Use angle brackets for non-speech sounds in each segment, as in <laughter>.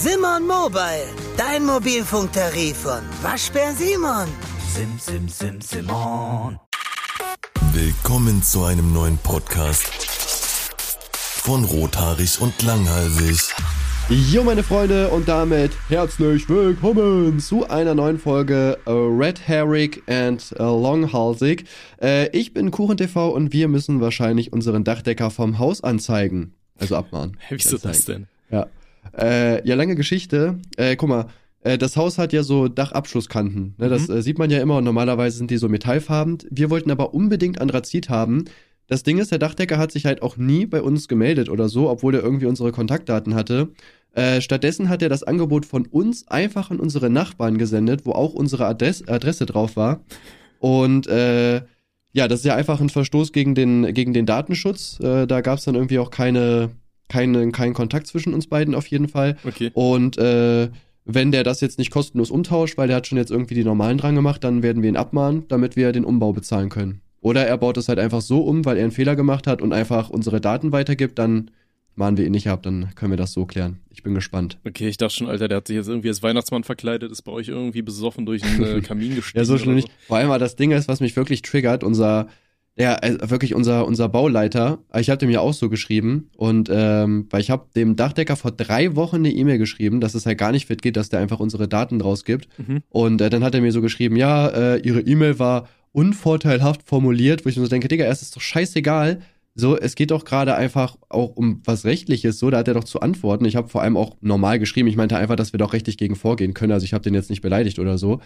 Simon Mobile, dein Mobilfunktarif von Waschbär Simon. Sim, sim, sim, Simon. Willkommen zu einem neuen Podcast von Rothaarig und Langhalsig. Jo, meine Freunde, und damit herzlich willkommen zu einer neuen Folge äh, Red Herrick and äh, Longhalsig. Äh, ich bin KuchenTV und wir müssen wahrscheinlich unseren Dachdecker vom Haus anzeigen. Also abmahnen. Hä, Wieso das denn? Ja. Äh, ja, lange Geschichte. Äh, guck mal, äh, das Haus hat ja so Dachabschlusskanten. Ne? Das Mhm. äh, sieht man ja immer und normalerweise sind die so metallfarben. Wir wollten aber unbedingt Anthrazit haben. Das Ding ist, der Dachdecker hat sich halt auch nie bei uns gemeldet oder so, obwohl er irgendwie unsere Kontaktdaten hatte. Äh, stattdessen hat er das Angebot von uns einfach an unsere Nachbarn gesendet, wo auch unsere Adress Adresse drauf war. Und äh, ja, das ist ja einfach ein Verstoß gegen den, gegen den Datenschutz. Da gab es dann irgendwie auch keine, keine, keinen Kontakt zwischen uns beiden auf jeden Fall. Okay. Und äh, wenn der das jetzt nicht kostenlos umtauscht, weil der hat schon jetzt irgendwie die normalen dran gemacht, dann werden wir ihn abmahnen, damit wir den Umbau bezahlen können. Oder er baut es halt einfach so um, weil er einen Fehler gemacht hat und einfach unsere Daten weitergibt, dann mahnen wir ihn nicht ab, dann können wir das so klären. Ich bin gespannt. Okay, ich dachte schon, Alter, der hat sich jetzt irgendwie als Weihnachtsmann verkleidet, ist bei euch irgendwie besoffen durch einen äh, <laughs> Kamin gestiegen. Ja, so schlimm nicht. Vor allem, weil das Ding ist, was mich wirklich triggert, unser, ja, äh, wirklich unser, unser Bauleiter, ich habe dem ja auch so geschrieben und ähm, weil ich habe dem Dachdecker vor drei Wochen eine E-Mail geschrieben, dass es halt gar nicht fit geht, dass der einfach unsere Daten rausgibt. Mhm. Und äh, dann hat er mir so geschrieben, ja, äh, ihre E-Mail war unvorteilhaft formuliert, wo ich mir so denke, Digga, es ist doch scheißegal. So, es geht doch gerade einfach auch um was Rechtliches, so, da hat er doch zu antworten. Ich habe vor allem auch normal geschrieben, ich meinte einfach, dass wir doch rechtlich gegen vorgehen können, also ich habe den jetzt nicht beleidigt oder so.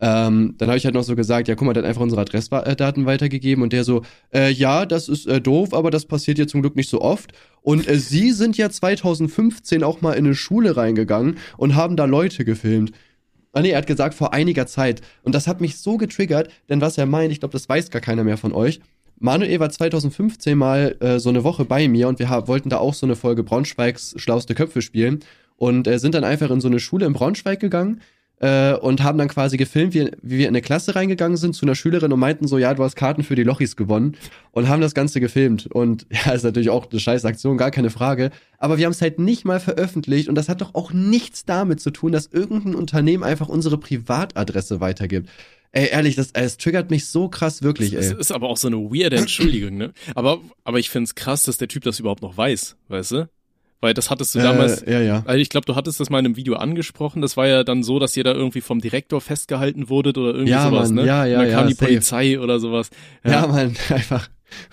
Ähm, dann habe ich halt noch so gesagt, ja, guck mal, der hat einfach unsere Adressdaten weitergegeben und der so, äh, ja, das ist äh, doof, aber das passiert ja zum Glück nicht so oft. Und äh, Sie sind ja 2015 auch mal in eine Schule reingegangen und haben da Leute gefilmt. Ah nee, er hat gesagt, vor einiger Zeit. Und das hat mich so getriggert, denn was er meint, ich glaube, das weiß gar keiner mehr von euch. Manuel war 2015 mal äh, so eine Woche bei mir und wir wollten da auch so eine Folge Braunschweigs schlauste Köpfe spielen und äh, sind dann einfach in so eine Schule in Braunschweig gegangen äh, und haben dann quasi gefilmt, wie, wie wir in eine Klasse reingegangen sind zu einer Schülerin und meinten so, ja, du hast Karten für die Lochis gewonnen und haben das Ganze gefilmt. Und <laughs> ja, ist natürlich auch eine scheiß Aktion, gar keine Frage. Aber wir haben es halt nicht mal veröffentlicht und das hat doch auch nichts damit zu tun, dass irgendein Unternehmen einfach unsere Privatadresse weitergibt. Ey, ehrlich, das, es triggert mich so krass, wirklich, Es ey. ist aber auch so eine weirde Entschuldigung, ne? Aber, aber ich find's krass, dass der Typ das überhaupt noch weiß, weißt du? Weil das hattest du damals, Äh, ja, ja. also ich glaube, du hattest das mal in einem Video angesprochen. Das war ja dann so, dass ihr da irgendwie vom Direktor festgehalten wurdet oder irgendwie Ja, sowas, Mann, ne? ja, ja, Und dann kam ja, die safe. Polizei oder sowas. Ja, Mann, <laughs> einfach.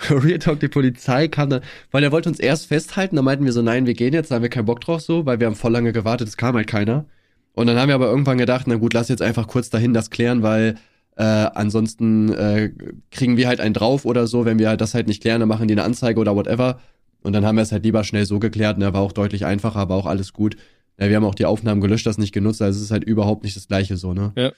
Real Talk, die Polizei kam dann, weil er wollte uns erst festhalten, dann meinten wir so, nein, wir gehen jetzt, da haben wir keinen Bock drauf so, weil wir haben voll lange gewartet, es kam halt keiner. Und dann haben wir aber irgendwann gedacht, na gut, lass jetzt einfach kurz dahin das klären, weil äh, ansonsten äh, kriegen wir halt einen drauf oder so, wenn wir halt das halt nicht klären, dann machen die eine Anzeige oder whatever. Und dann haben wir es halt lieber schnell so geklärt, ne, war auch deutlich einfacher, aber auch alles gut. Ja, wir haben auch die Aufnahmen gelöscht, das nicht genutzt, also es ist halt überhaupt nicht das gleiche so, ne? Ja.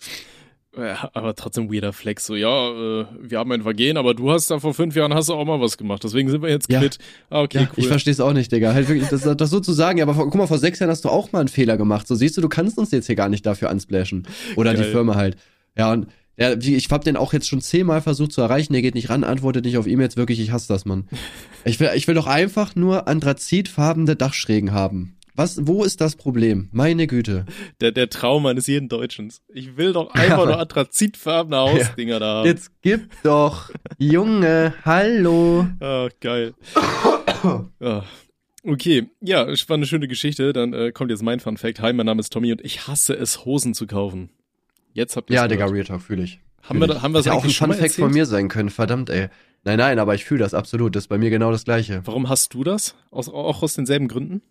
Ja, aber trotzdem weirder Flex. So, ja, äh, wir haben ein Vergehen, aber du hast da vor fünf Jahren hast du auch mal was gemacht. Deswegen sind wir jetzt Ja. quitt. Ah, okay, Ja, cool. ich verstehe es auch nicht, Digga. Halt wirklich, das, das so zu sagen, ja, aber vor, guck mal, vor sechs Jahren hast du auch mal einen Fehler gemacht. So siehst du, du kannst uns jetzt hier gar nicht dafür ansplashen. Oder die Geil. Firma halt. Ja, und ja, ich hab den auch jetzt schon zehnmal versucht zu erreichen, der geht nicht ran, antwortet nicht auf E-Mails, wirklich, ich hasse das, Mann. <laughs> Ich will, ich will doch einfach nur anthrazitfarbene Dachschrägen haben. Was, wo ist das Problem? Meine Güte. Der, der Traum eines jeden Deutschen. Ich will doch einfach Ja. nur anthrazitfarbene Hausdinger da haben. Jetzt gib doch, Junge, hallo. Ah, geil. ah. Okay, ja, es war eine schöne Geschichte. Dann äh, kommt jetzt mein Fun Fact. Hi, mein Name ist Tommy und ich hasse es, Hosen zu kaufen. Jetzt habt ihr Ja, Digga, Real Talk, fühle ich. Haben wir, Fühl haben wir das Hätte ja auch ein mal Funfact von mir sein können, verdammt, ey. Nein, nein, aber ich fühle das absolut. Das ist bei mir genau das Gleiche. Warum hast du das? Aus, auch aus denselben Gründen?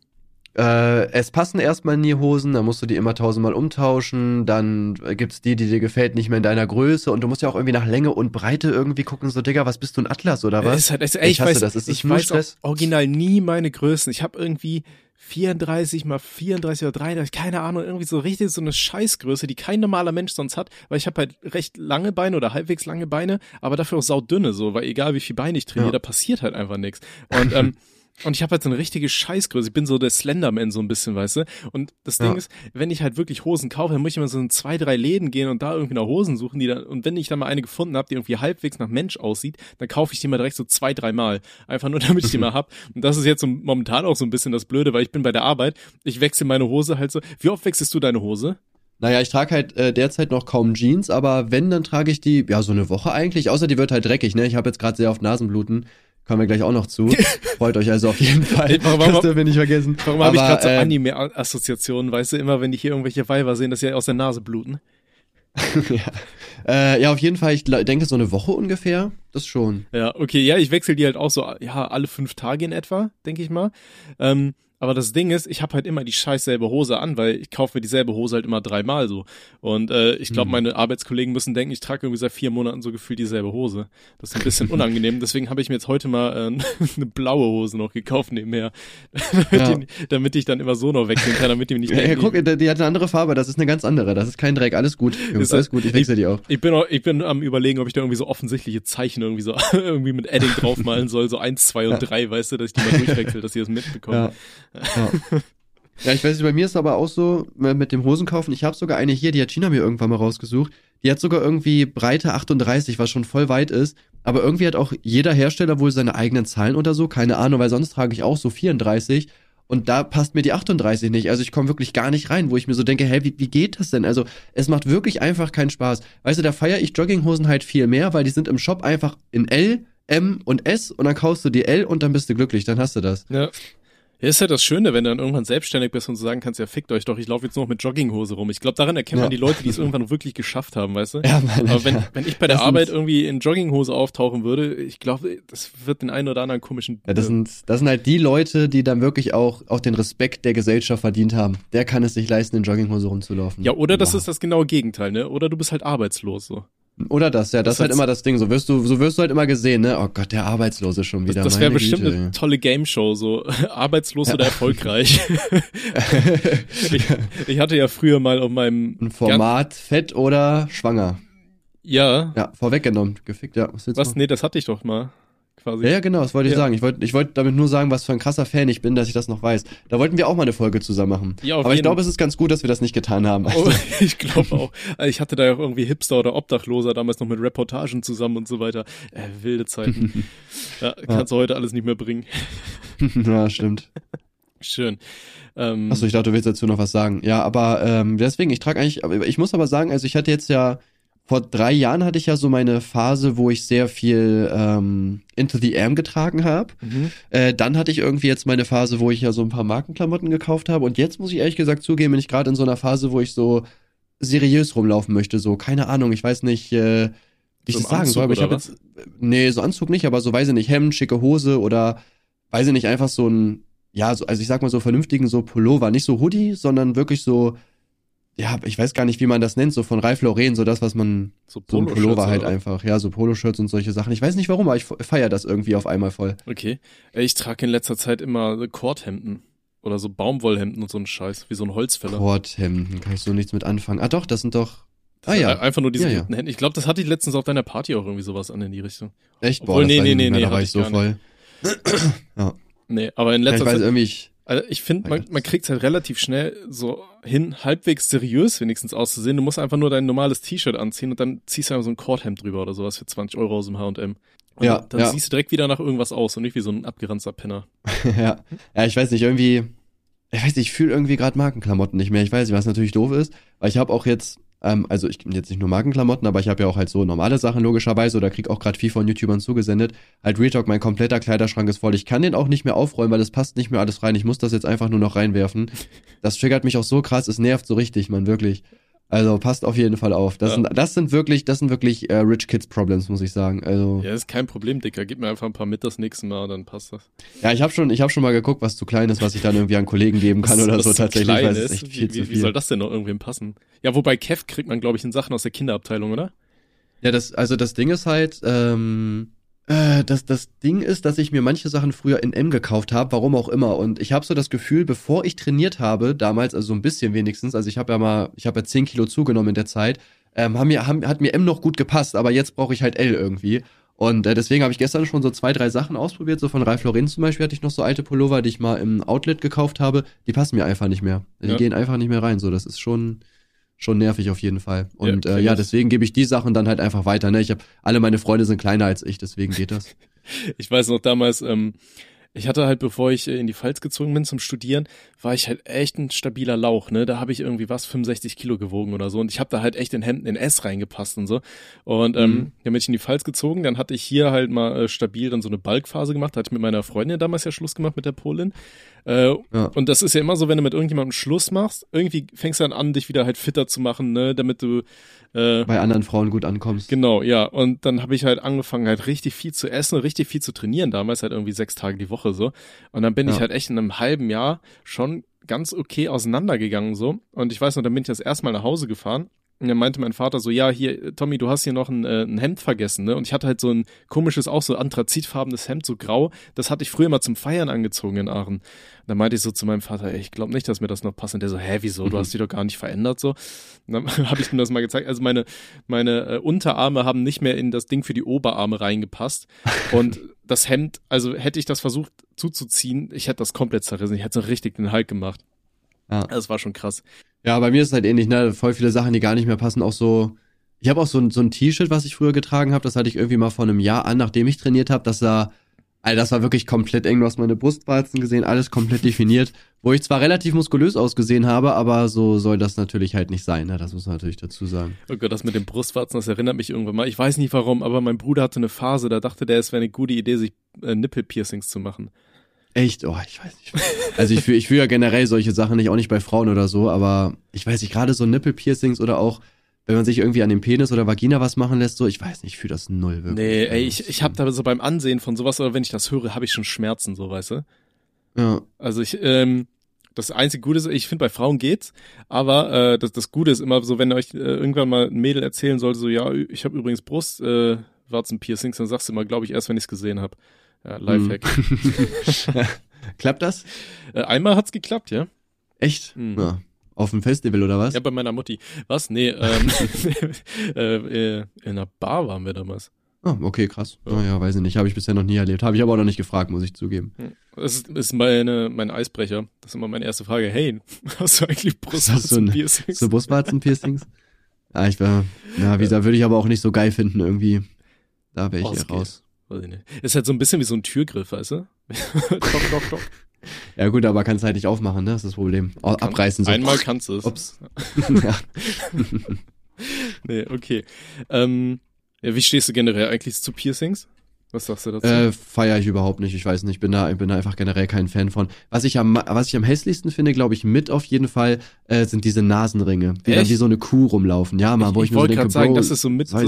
Äh, es passen erstmal nie Hosen, dann musst du die immer tausendmal umtauschen, dann äh, gibt's die, die dir gefällt, nicht mehr in deiner Größe und du musst ja auch irgendwie nach Länge und Breite irgendwie gucken, so Digga, was bist du ein Atlas oder was? Halt, ist, ey, ich, Ich hasse weiß, das, es ist ich weiß Stress. original nie meine Größen. Ich habe irgendwie 34 mal 34 oder 33, keine Ahnung, irgendwie so richtig so eine Scheißgröße, die kein normaler Mensch sonst hat, weil ich habe halt recht lange Beine oder halbwegs lange Beine, aber dafür auch saudünne so, weil egal wie viel Beine ich trainiere, Ja. da passiert halt einfach nichts. Und ähm, <laughs> Und ich habe halt so eine richtige Scheißgröße. Ich bin so der Slenderman so ein bisschen, weißt du? Und das Ding Ja. ist, wenn ich halt wirklich Hosen kaufe, dann muss ich immer so in zwei, drei Läden gehen und da irgendwie nach Hosen suchen, die dann, und wenn ich dann mal eine gefunden habe, die irgendwie halbwegs nach Mensch aussieht, dann kaufe ich die mal direkt so zwei, drei Mal. Einfach nur, <laughs> damit ich die mal hab. Und das ist jetzt so momentan auch so ein bisschen das Blöde, weil ich bin bei der Arbeit, ich wechsle meine Hose halt so. Wie oft wechselst du deine Hose? Naja, ich trage halt äh, derzeit noch kaum Jeans, aber wenn, dann trage ich die, ja, so eine Woche eigentlich. Außer die wird halt dreckig, ne? Ich habe jetzt gerade sehr oft Nasenbluten. Kommen wir gleich auch noch zu. Freut euch also auf jeden <laughs> Fall. Warum- das dürfen wir nicht vergessen. Warum habe ich gerade so äh, Anime-Assoziationen, weißt du, immer wenn die hier irgendwelche Weiber sehen, dass sie aus der Nase bluten? <laughs> ja. Äh, ja, auf jeden Fall, ich denke so eine Woche ungefähr. Das schon. Ja, okay, ja, ich wechsle die halt auch so, ja, alle fünf Tage in etwa, denke ich mal. Ähm, aber das Ding ist, ich habe halt immer die scheiß selbe Hose an, weil ich kaufe mir dieselbe Hose halt immer dreimal so. Und äh, ich glaube, Hm. meine Arbeitskollegen müssen denken, ich trage irgendwie seit vier Monaten so gefühlt dieselbe Hose. Das ist ein bisschen unangenehm. Deswegen habe ich mir jetzt heute mal äh, <laughs> eine blaue Hose noch gekauft nebenher, <laughs> damit, Ja. die, damit ich dann immer so noch wechseln kann, damit die mich nicht Ja, ja, denken, guck, die, die hat eine andere Farbe, das ist eine ganz andere. Das ist kein Dreck, alles gut. Jungs, Ist alles gut, ich wechsle die auch. Ich bin, auch, ich bin am überlegen, ob ich da irgendwie so offensichtliche Zeichen irgendwie so <laughs> irgendwie mit Edding draufmalen soll, so eins, zwei und Ja. drei, weißt du, dass ich die mal durchwechsel, dass sie das mitbekommen. Ja. <laughs> ja. Ich weiß nicht, bei mir ist aber auch so äh, mit dem Hosenkaufen. Ich habe sogar eine hier, die hat China mir irgendwann mal rausgesucht. Die hat sogar irgendwie Breite 38, was schon voll weit ist. Aber irgendwie hat auch jeder Hersteller wohl seine eigenen Zahlen oder so. Keine Ahnung, weil sonst trage ich auch so 34. Und da passt mir die 38 nicht. Also ich komme wirklich gar nicht rein, wo ich mir so denke, hä, wie, wie geht das denn? Also es macht wirklich einfach keinen Spaß. Weißt du, da feiere ich Jogginghosen halt viel mehr, weil die sind im Shop einfach in L, M und S und dann kaufst du die L und dann bist du glücklich, dann hast du das. Ja. Ja, ist halt das Schöne, wenn du dann irgendwann selbstständig bist und so sagen kannst, ja, fickt euch doch, ich laufe jetzt nur noch mit Jogginghose rum. Ich glaube, daran erkennt Ja. man die Leute, die es irgendwann wirklich geschafft haben, weißt du? <laughs> Ja, Mann, Aber wenn, ja. wenn ich bei der Das Arbeit irgendwie in Jogginghose auftauchen würde, ich glaube, das wird den einen oder anderen komischen. Ja, das sind, das sind halt die Leute, die dann wirklich auch, auch den Respekt der Gesellschaft verdient haben. Der kann es sich leisten, in Jogginghose rumzulaufen. ja, oder das Wow. ist das genaue Gegenteil, ne? Oder du bist halt arbeitslos, so. Oder das, ja, das, Das ist halt immer das Ding. So wirst du, so wirst du halt immer gesehen, ne? Oh Gott, der Arbeitslose schon Das, wieder. das wäre meine bestimmt Güte, eine tolle Game-Show, so <laughs> arbeitslos Ja. oder erfolgreich. <laughs> ich, ich hatte ja früher mal auf meinem Ein Format, fett oder schwanger. Ja, Ja, vorweggenommen. Gefickt, ja. Was was? Nee, das hatte ich doch mal. Quasi. Ja, ja, genau, das wollte ich Ja. sagen. Ich wollte ich wollte damit nur sagen, was für ein krasser Fan ich bin, dass ich das noch weiß. Da wollten wir auch mal eine Folge zusammen machen. Ja, Aber ich glaube, es ist ganz gut, dass wir das nicht getan haben. Oh, Also, <laughs> ich glaube auch. Also Ich hatte da ja auch irgendwie Hipster oder Obdachloser damals noch mit Reportagen zusammen und so weiter. Äh, wilde Zeiten. <laughs> ja, kannst du heute alles nicht mehr bringen. <laughs> ja, stimmt. Schön. Ähm, Achso, ich dachte, du willst dazu noch was sagen. Ja, aber ähm, deswegen, ich trage eigentlich, ich muss aber sagen, also ich hatte jetzt ja, vor drei Jahren hatte ich ja so meine Phase, wo ich sehr viel ähm, Into the Am getragen habe. mhm. Äh, dann hatte ich irgendwie jetzt meine Phase, wo ich ja so ein paar Markenklamotten gekauft habe. Und jetzt muss ich ehrlich gesagt zugeben, bin ich gerade in so einer Phase, wo ich so seriös rumlaufen möchte. So, keine Ahnung, ich weiß nicht, äh, wie ich So das im sagen soll, aber ich habe jetzt, nee, so Anzug nicht, aber so, weiß ich nicht, Hemd, schicke Hose oder, weiß ich nicht, einfach so ein, ja, so, also ich sag mal so vernünftigen so Pullover, nicht so Hoodie, sondern wirklich so, ja, ich weiß gar nicht, wie man das nennt, so von Ralph Lauren, so das, was man, So, so ein Pullover halt oder einfach, ja, so Poloshirts und solche Sachen. Ich weiß nicht warum, aber ich feier das irgendwie auf einmal voll. Okay. Ich trage in letzter Zeit immer so Kordhemden. Oder so Baumwollhemden und so ein Scheiß, wie so ein Holzfäller. Korthemden, kann ich so nichts mit anfangen. Ah doch, das sind doch, Das ah ja, Einfach nur diese Ja, ja. Hemden. Ich glaube, das hatte ich letztens auf deiner Party auch irgendwie sowas an in die Richtung. echt, Obwohl, das nee, nee, nee, nee, da war ich so voll. <clears throat> Nee, aber in Ja, letzter ich weiß Zeit. irgendwie, ich, Also ich finde, man, man kriegt halt relativ schnell so hin, halbwegs seriös wenigstens auszusehen. Du musst einfach nur dein normales T-Shirt anziehen und dann ziehst du einfach so ein Kordhemd drüber oder sowas für 20 Euro aus dem H&M. Ja, dann, dann ja. siehst du direkt wieder nach irgendwas aus und nicht wie so ein abgeranzter Penner. <laughs> ja, ja, ich weiß nicht, irgendwie, ich weiß nicht, ich fühle irgendwie gerade Markenklamotten nicht mehr. Ich weiß nicht, was natürlich doof ist, weil ich habe auch jetzt, ähm, also ich jetzt nicht nur Markenklamotten, aber ich habe ja auch halt so normale Sachen logischerweise oder krieg auch gerade viel von YouTubern zugesendet. Halt Real Talk, mein kompletter Kleiderschrank ist voll. Ich kann den auch nicht mehr aufräumen, weil das passt nicht mehr alles rein. Ich muss das jetzt einfach nur noch reinwerfen. Das triggert mich auch so krass, es nervt so richtig, man, wirklich. Also passt auf jeden Fall auf. Das, Ja. sind, das sind wirklich, das sind wirklich äh, Rich Kids Problems, muss ich sagen. Also Ja, ist kein Problem, Dicker. Gib mir einfach ein paar mit das nächste Mal, dann passt das. Ja, ich habe schon, ich habe schon mal geguckt, was zu klein ist, was ich dann irgendwie an Kollegen geben kann oder Was so tatsächlich, klein ist viel wie, viel. wie soll das denn noch irgendwem passen? Ja, wobei Kev kriegt man, glaube ich, in Sachen aus der Kinderabteilung, oder? ja, das, also das Ding ist halt, ähm, äh, das, das Ding ist, dass ich mir manche Sachen früher in M gekauft habe, warum auch immer. Und ich habe so das Gefühl, bevor ich trainiert habe, damals, also so ein bisschen wenigstens, also ich habe ja mal, ich habe ja 10 Kilo zugenommen in der Zeit, ähm, haben mir, haben, hat mir M noch gut gepasst, aber jetzt brauche ich halt L irgendwie. Und äh, deswegen habe ich gestern schon so zwei, drei Sachen ausprobiert. So von Ralph Lauren zum Beispiel hatte ich noch so alte Pullover, die ich mal im Outlet gekauft habe. Die passen mir einfach nicht mehr. Die Ja. gehen einfach nicht mehr rein. So, das ist schon, schon nervig auf jeden Fall. Und Ja, ja, äh, ja deswegen gebe ich die Sachen dann halt einfach weiter. Ne? Ich habe alle meine Freunde sind kleiner als ich, deswegen geht das. <laughs> Ich weiß noch damals, ähm, ich hatte halt, bevor ich äh, in die Pfalz gezogen bin zum Studieren, war ich halt echt ein stabiler Lauch, ne? Da habe ich irgendwie was, 65 Kilo gewogen oder so. Und ich habe da halt echt in Hemden in S reingepasst und so. Und ähm, Mhm. dann bin ich in die Pfalz gezogen, dann hatte ich hier halt mal äh, stabil dann so eine Balkphase gemacht. Da hatte ich mit meiner Freundin damals ja Schluss gemacht mit der Polin. Äh, Ja. Und das ist ja immer so, wenn du mit irgendjemandem Schluss machst, irgendwie fängst du dann an, dich wieder halt fitter zu machen, ne? Damit du äh, Bei anderen Frauen gut ankommst. Genau, ja. Und dann habe ich halt angefangen, halt richtig viel zu essen, richtig viel zu trainieren. Damals halt irgendwie sechs Tage die Woche so. Und dann bin ich Ja. halt echt in einem halben Jahr schon ganz okay auseinandergegangen so. Und ich weiß noch, dann bin ich das erste Mal nach Hause gefahren. Und dann meinte mein Vater so, ja, hier, Tommy, du hast hier noch ein, äh, ein Hemd vergessen, ne? Und ich hatte halt so ein komisches, auch so anthrazitfarbenes Hemd, so grau. Das hatte ich früher mal zum Feiern angezogen in Aachen. Und dann meinte ich so zu meinem Vater, ey, ich glaube nicht, dass mir das noch passt. Und der so, hä, wieso? Du hast dich doch gar nicht verändert so. Und dann <laughs> habe ich ihm das mal gezeigt. Also meine, meine äh, Unterarme haben nicht mehr in das Ding für die Oberarme reingepasst. Und das Hemd, also hätte ich das versucht zuzuziehen, ich hätte das komplett zerrissen. Ich hätte so richtig den Halt gemacht. Ja. Das war schon krass. Ja, bei mir ist es halt ähnlich, ne? Voll viele Sachen, die gar nicht mehr passen. Auch so, ich habe auch so ein, so ein T-Shirt, was ich früher getragen habe. Das hatte ich irgendwie mal vor einem Jahr an, nachdem ich trainiert habe. Das sah, Alter, das war wirklich komplett eng. Du hast meine Brustwarzen gesehen, alles komplett definiert. Wo ich zwar relativ muskulös ausgesehen habe, aber so soll das natürlich halt nicht sein. Ne? Das muss man natürlich dazu sagen. Oh Gott, das mit den Brustwarzen, das erinnert mich irgendwann mal. Ich weiß nicht warum, aber mein Bruder hatte eine Phase, da dachte der, es wäre eine gute Idee, sich äh, Nippelpiercings zu machen. Echt? Oh, ich weiß nicht. Also ich fühle ich fühl ja generell solche Sachen nicht, auch nicht bei Frauen oder so, aber ich weiß nicht, gerade so Nippelpiercings oder auch, wenn man sich irgendwie an dem Penis oder Vagina was machen lässt, so, ich weiß nicht, ich fühle das null wirklich. Nee, ey, ich, ich habe da so beim Ansehen von sowas oder wenn ich das höre, habe ich schon Schmerzen, so, weißt du? Ja, Also ich, ähm, das einzige Gute ist, ich finde bei Frauen geht's, aber äh, das, das Gute ist immer so, wenn euch äh, irgendwann mal ein Mädel erzählen sollte, so ja, ich habe übrigens Brust, äh, Warzenpiercings, dann sagst du immer, glaube ich, erst wenn ich's gesehen habe. Ja, Lifehack. <laughs> Klappt das? Äh, einmal hat's geklappt, ja? Echt? Mhm. Ja. Auf dem Festival oder was? Ja, bei meiner Mutti. Was? Nee, ähm, <laughs> <laughs> äh, äh, in einer Bar waren wir damals. Ah, okay, krass. Ja. Naja, weiß ich nicht. Habe ich bisher noch nie erlebt. Habe ich aber auch noch nicht gefragt, muss ich zugeben. Das ist, ist meine, mein Eisbrecher. Das ist immer meine erste Frage. Hey, hast du eigentlich Brustwarzenpiercings? So Brustwarzenpiercings? ah, ich war, ja, wie gesagt, würde ich aber auch nicht so geil finden irgendwie. Da wäre ich Oh, geht. raus. Weiß ich nicht. Ist halt so ein bisschen wie so ein Türgriff, weißt du? dock, dock, dock. Ja gut, aber kannst halt nicht aufmachen, ne? Das ist das Problem. Kann- abreißen so. Einmal kannst du es. Ups. ja. <laughs> Nee, okay. Ähm, ja, wie stehst du generell eigentlich zu Piercings? Was sagst du dazu? Äh, feiere ich überhaupt nicht. Ich weiß nicht. Ich bin da, ich bin da einfach generell kein Fan von. Was ich am, was ich am hässlichsten finde, glaube ich, mit auf jeden Fall, äh, sind diese Nasenringe, die dann Echt? wie so eine Kuh rumlaufen. Ja, mal, wo ich, ich mir so wollte denke, gerade sagen, Bro, das ist so mit. So,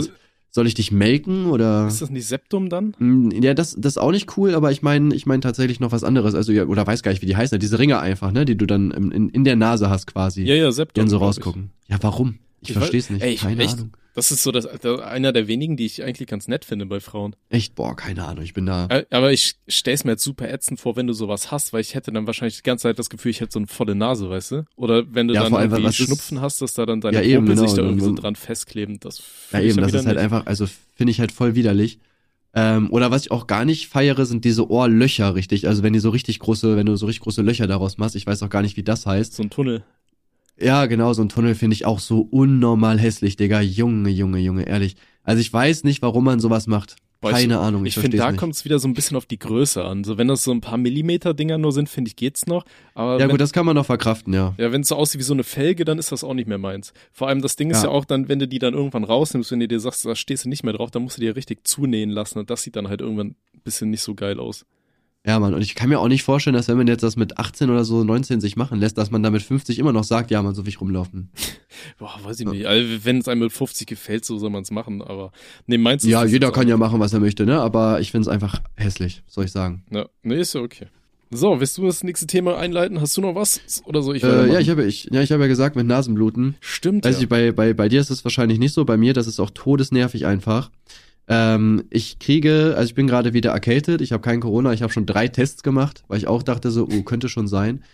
soll ich dich melken oder? ist das nicht Septum dann? Mm, Ja, das, das ist auch nicht cool, aber ich meine, ich meine tatsächlich noch was anderes. Also, ja, oder weiß gar nicht, wie die heißen. Diese Ringe einfach, ne, die du dann in, in, der Nase hast quasi. Ja, ja, die Septum. dann so rausgucken. Ja, warum? Ich, Ich verstehe es nicht. Ey, ich- keine echt? Ahnung. Das ist so das, der, einer der wenigen, die ich eigentlich ganz nett finde bei Frauen. Echt, boah, keine Ahnung. Ich bin da. Aber ich stell's mir jetzt super ätzend vor, wenn du sowas hast, weil ich hätte dann wahrscheinlich die ganze Zeit das Gefühl, ich hätte so eine volle Nase, weißt du? Oder wenn du Ja, dann vor allem, irgendwie was ist- Schnupfen hast, dass da dann deine Ja, eben, Popel sich genau. da irgendwie so dran festkleben. Das Ja, eben, das ist halt nicht. einfach, also finde ich halt voll widerlich. Ähm, oder was ich auch gar nicht feiere, sind diese Ohrlöcher, richtig. Also wenn die so richtig große, wenn du so richtig große Löcher daraus machst, ich weiß auch gar nicht, wie das heißt. So ein Tunnel. Ja, genau, so ein Tunnel finde ich auch so unnormal hässlich, Digga. Junge, Junge, Junge, ehrlich. Also ich weiß nicht, warum man sowas macht. Boah, ich- Keine Ahnung, ich, Ich finde, da kommt es wieder so ein bisschen auf die Größe an. So, wenn das so ein paar Millimeter Dinger nur sind, finde ich, geht's noch. Aber Ja wenn, gut, das kann man noch verkraften, ja. ja, wenn es so aussieht wie so eine Felge, dann ist das auch nicht mehr meins. Vor allem das Ding ist Ja. ja auch dann, wenn du die dann irgendwann rausnimmst, wenn du dir sagst, da stehst du nicht mehr drauf, dann musst du dir richtig zunähen lassen und das sieht dann halt irgendwann ein bisschen nicht so geil aus. Ja, Mann, und ich kann mir auch nicht vorstellen, dass wenn man jetzt das mit 18 oder so 19 sich machen lässt, dass man da mit 50 immer noch sagt, ja, man, so will ich rumlaufen. <laughs> Boah, weiß ich nicht. Also, wenn es einem mit 50 gefällt, so soll man es machen, aber nee, meins ist Ja, jeder kann ja machen, was er möchte, ne? Aber ich find's einfach hässlich, soll ich sagen. Ja, nee, ist ja okay. So, willst du das nächste Thema einleiten? Hast du noch was? Oder soll ich Äh, ja, ich habe ich, ja, ich habe ja gesagt, mit Nasenbluten. Stimmt, Weiß ja. ich, bei, bei, bei dir ist es wahrscheinlich nicht so, bei mir, das ist auch todesnervig einfach. Ähm, ich kriege, also ich bin gerade wieder erkältet, ich habe kein Corona, ich habe schon drei Tests gemacht, weil ich auch dachte so, oh, könnte schon sein.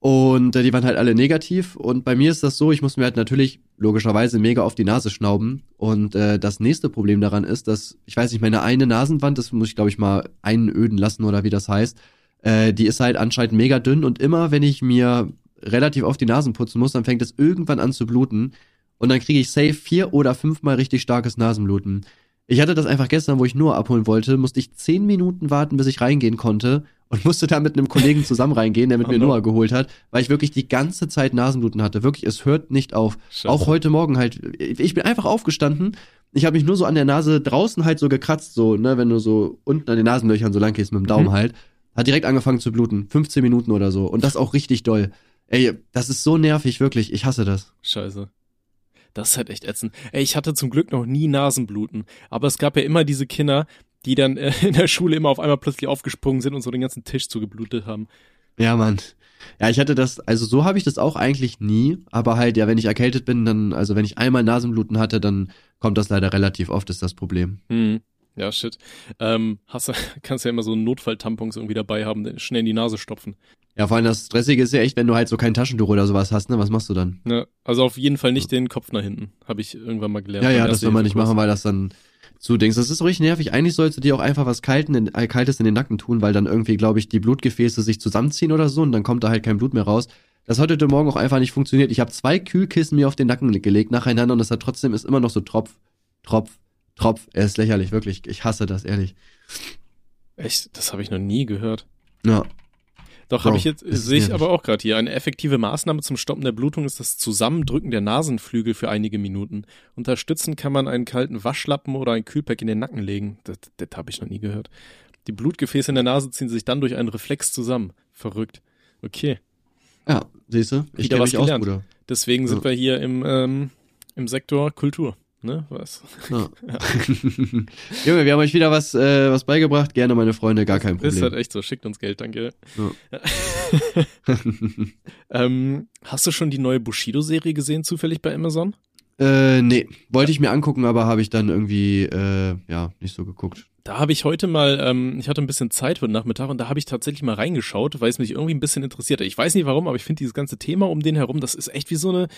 Und äh, die waren halt alle negativ. Und bei mir ist das so, ich muss mir halt natürlich logischerweise mega auf die Nase schnauben. Und äh, das nächste Problem daran ist, dass, ich weiß nicht, meine eine Nasenwand, das muss ich, glaube ich, mal einöden lassen oder wie das heißt, äh, die ist halt anscheinend mega dünn. Und immer, wenn ich mir relativ oft die Nasen putzen muss, dann fängt es irgendwann an zu bluten. Und dann kriege ich safe vier oder fünfmal richtig starkes Nasenbluten. Ich hatte das einfach gestern, wo ich nur abholen wollte, musste ich zehn Minuten warten, bis ich reingehen konnte und <laughs> musste da mit einem Kollegen zusammen reingehen, der mit Oh mir no. Noah geholt hat, weil ich wirklich die ganze Zeit Nasenbluten hatte. Wirklich, es hört nicht auf. Scheiße. Auch heute Morgen halt. Ich bin einfach aufgestanden. Ich habe mich nur so an der Nase draußen halt so gekratzt, so, ne, wenn du so unten an den Nasenlöchern so lang gehst mit dem Daumen Mhm. halt. Hat direkt angefangen zu bluten. 15 Minuten oder so. Und das auch richtig doll. Ey, das ist so nervig, wirklich. Ich hasse das. Scheiße. Das ist halt echt ätzend. Ey, ich hatte zum Glück noch nie Nasenbluten. Aber es gab ja immer diese Kinder, die dann äh, <laughs> in der Schule immer auf einmal plötzlich aufgesprungen sind und so den ganzen Tisch zugeblutet haben. Ja, Mann. Ja, ich hatte das, also so habe ich das auch eigentlich nie, aber halt, ja, wenn ich erkältet bin, dann, also wenn ich einmal Nasenbluten hatte, dann kommt das leider relativ oft, ist das Problem. Hm. Ja, shit. Ähm, hast du, <laughs> kannst ja immer so Notfalltampons irgendwie dabei haben, schnell in die Nase stopfen. Ja, vor allem das Stressige ist ja echt, wenn du halt so kein Taschentuch oder sowas hast, ne, was machst du dann? Ne? Also auf jeden Fall nicht den Kopf nach hinten. Habe ich irgendwann mal gelernt. Ja, ja, das soll man nicht machen, weil das dann zu Dings. Das ist richtig nervig. Eigentlich sollst du dir auch einfach was Kalten in, äh, Kaltes in den Nacken tun, weil dann irgendwie, glaube ich, die Blutgefäße sich zusammenziehen oder so und dann kommt da halt kein Blut mehr raus. Das hat heute Morgen auch einfach nicht funktioniert. Ich habe zwei Kühlkissen mir auf den Nacken gelegt nacheinander und es hat trotzdem ist immer noch so Tropf, Tropf, Tropf. Er ist lächerlich, wirklich. Ich hasse das, ehrlich. Echt? Das habe ich noch nie gehört. Ja. Doch, habe ich jetzt, sehe ich aber auch gerade hier. Eine effektive Maßnahme zum Stoppen der Blutung ist das Zusammendrücken der Nasenflügel für einige Minuten. Unterstützen kann man einen kalten Waschlappen oder ein Kühlpack in den Nacken legen. Das, das habe ich noch nie gehört. Die Blutgefäße in der Nase ziehen sich dann durch einen Reflex zusammen. Verrückt. Okay. Ja, siehst du? Ich kenne aus, gelernt. Bruder. Deswegen sind Ja. wir hier im, ähm, im Sektor Kultur. Ne? Was? Ja. <laughs> <laughs> Junge, wir haben euch wieder was, äh, was beigebracht. Gerne, meine Freunde, gar kein Ist halt Problem. echt so. Schickt uns Geld, danke. Ja. <laughs> Ähm, hast du schon die neue Bushido-Serie gesehen, zufällig bei Amazon? äh, nee, wollte ich mir angucken, aber habe ich dann irgendwie, äh, ja, nicht so geguckt. Da habe ich heute mal, ähm, ich hatte ein bisschen Zeit heute Nachmittag und da habe ich tatsächlich mal reingeschaut, weil es mich irgendwie ein bisschen interessiert. Ich weiß nicht warum, aber ich finde dieses ganze Thema um den herum, das ist echt wie so eine,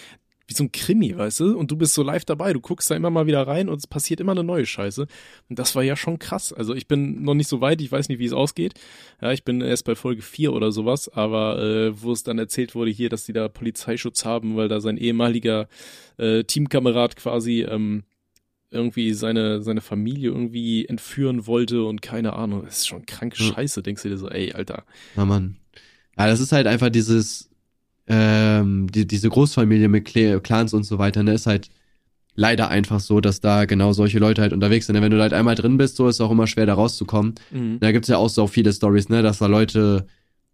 wie so ein Krimi, weißt du? Und du bist so live dabei, du guckst da immer mal wieder rein und es passiert immer eine neue Scheiße. Und das war ja schon krass. Also ich bin noch nicht so weit, ich weiß nicht, wie es ausgeht. Ja, ich bin erst bei Folge 4 oder sowas, aber äh, wo es dann erzählt wurde hier, dass die da Polizeischutz haben, weil da sein ehemaliger äh, Teamkamerad quasi ähm, irgendwie seine, seine Familie irgendwie entführen wollte und keine Ahnung. Das ist schon kranke Ja. Scheiße, denkst du dir so, ey, Alter. Na Mann. Ja, das ist halt einfach dieses, ähm, die, diese Großfamilie mit Cla- Clans und so weiter, ne, ist halt leider einfach so, dass da genau solche Leute halt unterwegs sind. Wenn du da halt einmal drin bist, so ist es auch immer schwer, da rauszukommen. Mhm. Da gibt's ja auch so viele Stories, ne, dass da Leute,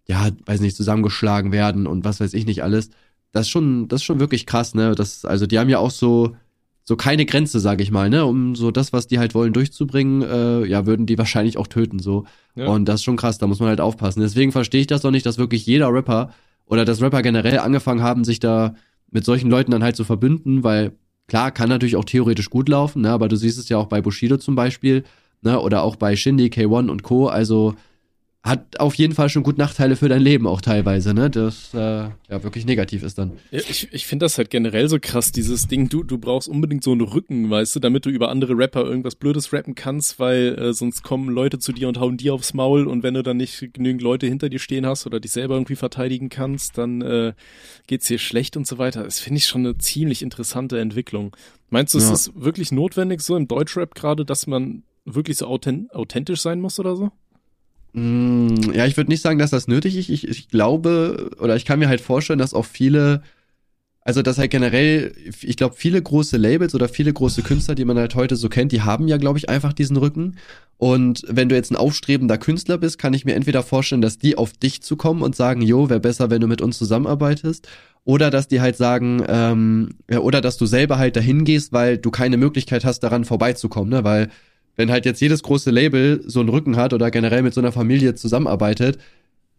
ja, weiß nicht, zusammengeschlagen werden und was weiß ich nicht alles. Das ist schon, das ist schon wirklich krass, ne? Das, also die haben ja auch so, so keine Grenze, sag ich mal, ne? Um so das, was die halt wollen, durchzubringen, äh, ja, würden die wahrscheinlich auch töten, so. Ja. Und das ist schon krass, da muss man halt aufpassen. Deswegen verstehe ich das doch nicht, dass wirklich jeder Rapper oder dass Rapper generell angefangen haben, sich da mit solchen Leuten dann halt zu verbünden, weil klar, kann natürlich auch theoretisch gut laufen, ne? aber du siehst es ja auch bei Bushido zum Beispiel, ne? oder auch bei Shindy, K1 und Co., also hat auf jeden Fall schon gut Nachteile für dein Leben auch teilweise, ne? Das äh, ja wirklich negativ ist dann. Ja, ich ich finde das halt generell so krass, dieses Ding, du, du brauchst unbedingt so einen Rücken, weißt du, damit du über andere Rapper irgendwas Blödes rappen kannst, weil äh, sonst kommen Leute zu dir und hauen dir aufs Maul und wenn du dann nicht genügend Leute hinter dir stehen hast oder dich selber irgendwie verteidigen kannst, dann äh, geht's dir schlecht und so weiter. Das finde ich schon eine ziemlich interessante Entwicklung. Meinst du, Ja. es ist wirklich notwendig so im Deutschrap gerade, dass man wirklich so authent authentisch sein muss oder so? Mm, Ja, ich würde nicht sagen, dass das nötig ist. Ich, ich glaube, oder ich kann mir halt vorstellen, dass auch viele, also dass halt generell, ich glaube, viele große Labels oder viele große Künstler, die man halt heute so kennt, die haben ja, glaube ich, einfach diesen Rücken. Und wenn du jetzt ein aufstrebender Künstler bist, kann ich mir entweder vorstellen, dass die auf dich zukommen und sagen, jo, wäre besser, wenn du mit uns zusammenarbeitest. Oder dass die halt sagen, ähm, ja, oder dass du selber halt dahin gehst, weil du keine Möglichkeit hast, daran vorbeizukommen, ne? Weil wenn halt jetzt jedes große Label so einen Rücken hat oder generell mit so einer Familie zusammenarbeitet,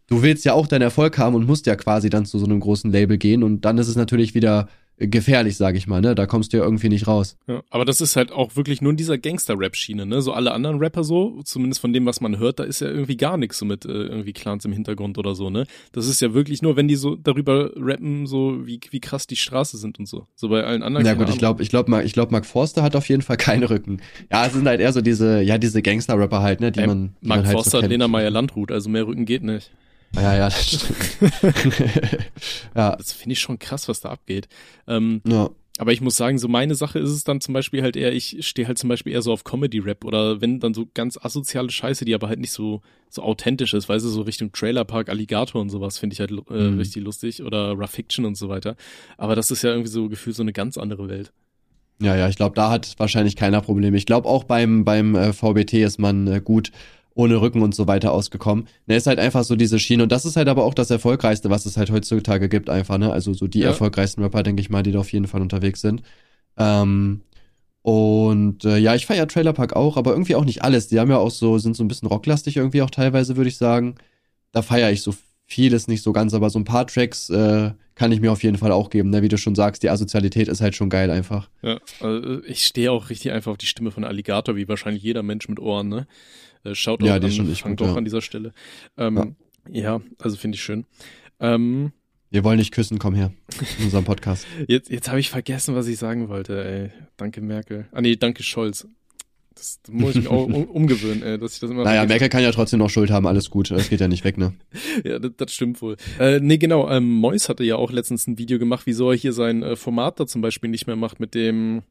du willst ja auch deinen Erfolg haben und musst ja quasi dann zu so einem großen Label gehen und dann ist es natürlich wieder gefährlich, sage ich mal, ne? Da kommst du ja irgendwie nicht raus. Ja, aber das ist halt auch wirklich nur in dieser Gangster-Rap-Schiene, ne? So alle anderen Rapper so, zumindest von dem, was man hört, da ist ja irgendwie gar nichts so mit äh, irgendwie Clans im Hintergrund oder so, ne? Das ist ja wirklich nur, wenn die so darüber rappen, so wie, wie krass die Straße sind und so. So bei allen anderen. Ja gut, ich glaube, ich glaube, ich glaube, Mark Forster hat auf jeden Fall <laughs> keinen Rücken. Ja, es sind halt eher so diese, ja, diese Gangster-Rapper halt, ne, die ähm, man. Die Mark man halt Forster so hat Lena Meyer-Landrut, also mehr Rücken geht nicht. Ja, ja, das stimmt. <laughs> ja. Das finde ich schon krass, was da abgeht. Ähm, ja. Aber ich muss sagen, so meine Sache ist es dann zum Beispiel halt eher, ich stehe halt zum Beispiel eher so auf Comedy-Rap oder wenn dann so ganz asoziale Scheiße, die aber halt nicht so, so authentisch ist, weißt du, so Richtung Trailerpark, Alligator und sowas finde ich halt äh, Mhm. richtig lustig oder Rough Fiction und so weiter. Aber das ist ja irgendwie so gefühlt so eine ganz andere Welt. Ja, ja, ich glaube, da hat wahrscheinlich keiner Probleme. Ich glaube, auch beim, beim äh, VBT ist man äh, gut ohne Rücken und so weiter ausgekommen. Ne, ist halt einfach so diese Schiene. Und das ist halt aber auch das Erfolgreichste, was es halt heutzutage gibt, einfach, ne? Also so die Ja. erfolgreichsten Rapper, denke ich mal, die da auf jeden Fall unterwegs sind. Ähm, und äh, ja, ich feiere Trailer Park auch, aber irgendwie auch nicht alles. Die haben ja auch so, sind so ein bisschen rocklastig irgendwie auch teilweise, würde ich sagen. Da feiere ich so vieles nicht so ganz, aber so ein paar Tracks äh, kann ich mir auf jeden Fall auch geben. Ne? Wie du schon sagst, die Asozialität ist halt schon geil einfach. Ja, also ich stehe auch richtig einfach auf die Stimme von Alligator, wie wahrscheinlich jeder Mensch mit Ohren, ne? Äh, Schaut Ja, auch die an, schon fangt gut, auch ja. an dieser Stelle. Ähm, ja. also finde ich schön. Ähm, Wir wollen nicht küssen, komm her. In unserem Podcast. <laughs> Jetzt, jetzt habe ich vergessen, was ich sagen wollte, ey. Danke, Merkel. Ah, nee, danke, Scholz. Das muss ich mich auch um, <laughs> umgewöhnen, ey, dass ich das immer Naja. Merkel kann ja trotzdem noch Schuld haben, alles gut. Das geht ja nicht weg, ne? <laughs> Ja, das, das stimmt wohl. Äh, nee, genau, ähm, Mois hatte ja auch letztens ein Video gemacht, wieso er hier sein äh, Format da zum Beispiel nicht mehr macht mit dem,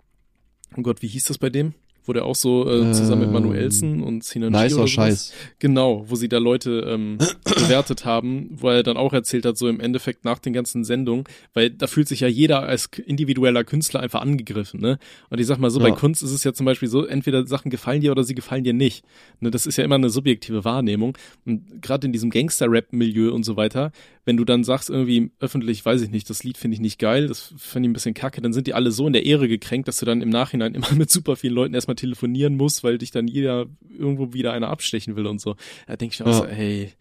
oh Gott, wie hieß das bei dem? Wo der auch so äh, zusammen mit Ähm, Manuelsen und Sinan Nice sowas- Scheiß. Genau, wo sie da Leute ähm, <clears throat> bewertet haben, wo er dann auch erzählt hat, so im Endeffekt nach den ganzen Sendungen, weil da fühlt sich ja jeder als individueller Künstler einfach angegriffen, ne? Und ich sag mal so, bei Ja. Kunst ist es ja zum Beispiel so, entweder Sachen gefallen dir oder sie gefallen dir nicht. Ne, das ist ja immer eine subjektive Wahrnehmung. Und gerade in diesem Gangster-Rap-Milieu und so weiter, wenn du dann sagst, irgendwie öffentlich, weiß ich nicht, das Lied finde ich nicht geil, das finde ich ein bisschen kacke, dann sind die alle so in der Ehre gekränkt, dass du dann im Nachhinein <laughs> immer mit super vielen Leuten erstmal telefonieren musst, weil dich dann jeder irgendwo wieder einer abstechen will und so. Da denke ich auch Ja. so, hey,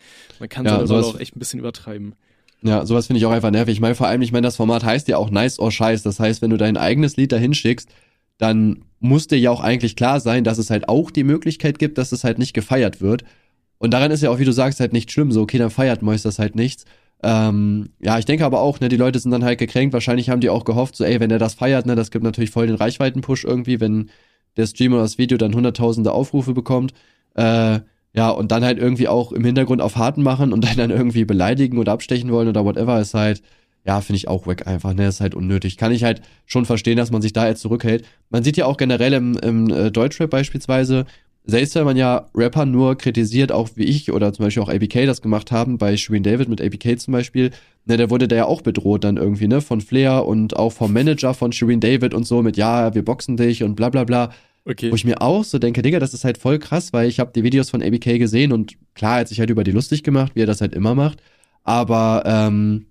man kann Ja, sowas- auch echt ein bisschen übertreiben. Ja, sowas finde ich auch einfach nervig. Ich meine, vor allem, ich meine, das Format heißt ja auch Nice or Scheiß. Das heißt, wenn du dein eigenes Lied dahin schickst, dann muss dir ja auch eigentlich klar sein, dass es halt auch die Möglichkeit gibt, dass es halt nicht gefeiert wird. Und daran ist ja auch, wie du sagst, halt nicht schlimm. So, okay, dann feiert Mois das halt nichts. Ähm, ja, ich denke aber auch, ne, die Leute sind dann halt gekränkt. Wahrscheinlich haben die auch gehofft, so, ey, wenn der das feiert, ne, das gibt natürlich voll den Reichweiten-Push irgendwie, wenn der Stream oder das Video dann hunderttausende Aufrufe bekommt. Äh, ja, und dann halt irgendwie auch im Hintergrund auf Harten machen und <laughs> dann, dann irgendwie beleidigen oder abstechen wollen oder whatever ist halt, ja, finde ich auch weg einfach, ne, ist halt unnötig. Kann ich halt schon verstehen, dass man sich da jetzt zurückhält. Man sieht ja auch generell im, im äh, Deutschrap beispielsweise, selbst wenn man ja Rapper nur kritisiert, auch wie ich oder zum Beispiel auch ABK das gemacht haben, bei Shirin David mit ABK zum Beispiel, ne, der wurde der ja auch bedroht dann irgendwie, ne, von Flair und auch vom Manager von Shirin David und so mit, ja, wir boxen dich und bla bla bla. Okay. Wo ich mir auch so denke, Digga, das ist halt voll krass, weil ich habe die Videos von ABK gesehen und klar, er hat sich halt über die lustig gemacht, wie er das halt immer macht, aber ähm,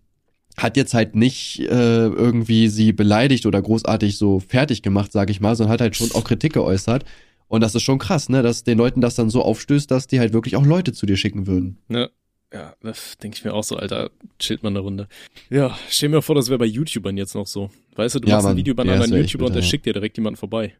hat jetzt halt nicht äh, irgendwie sie beleidigt oder großartig so fertig gemacht, sag ich mal, sondern hat halt schon auch Kritik geäußert. Und das ist schon krass, ne, dass den Leuten das dann so aufstößt, dass die halt wirklich auch Leute zu dir schicken würden. Ne? Ja, das denke ich mir auch so, Alter, chillt mal eine Runde. Ja, stell mir vor, das wäre bei YouTubern jetzt noch so. Weißt du, du Ja, machst ein Mann, Video bei einem ja, anderen ist echt YouTuber und der bitter, ja. schickt dir direkt jemanden vorbei.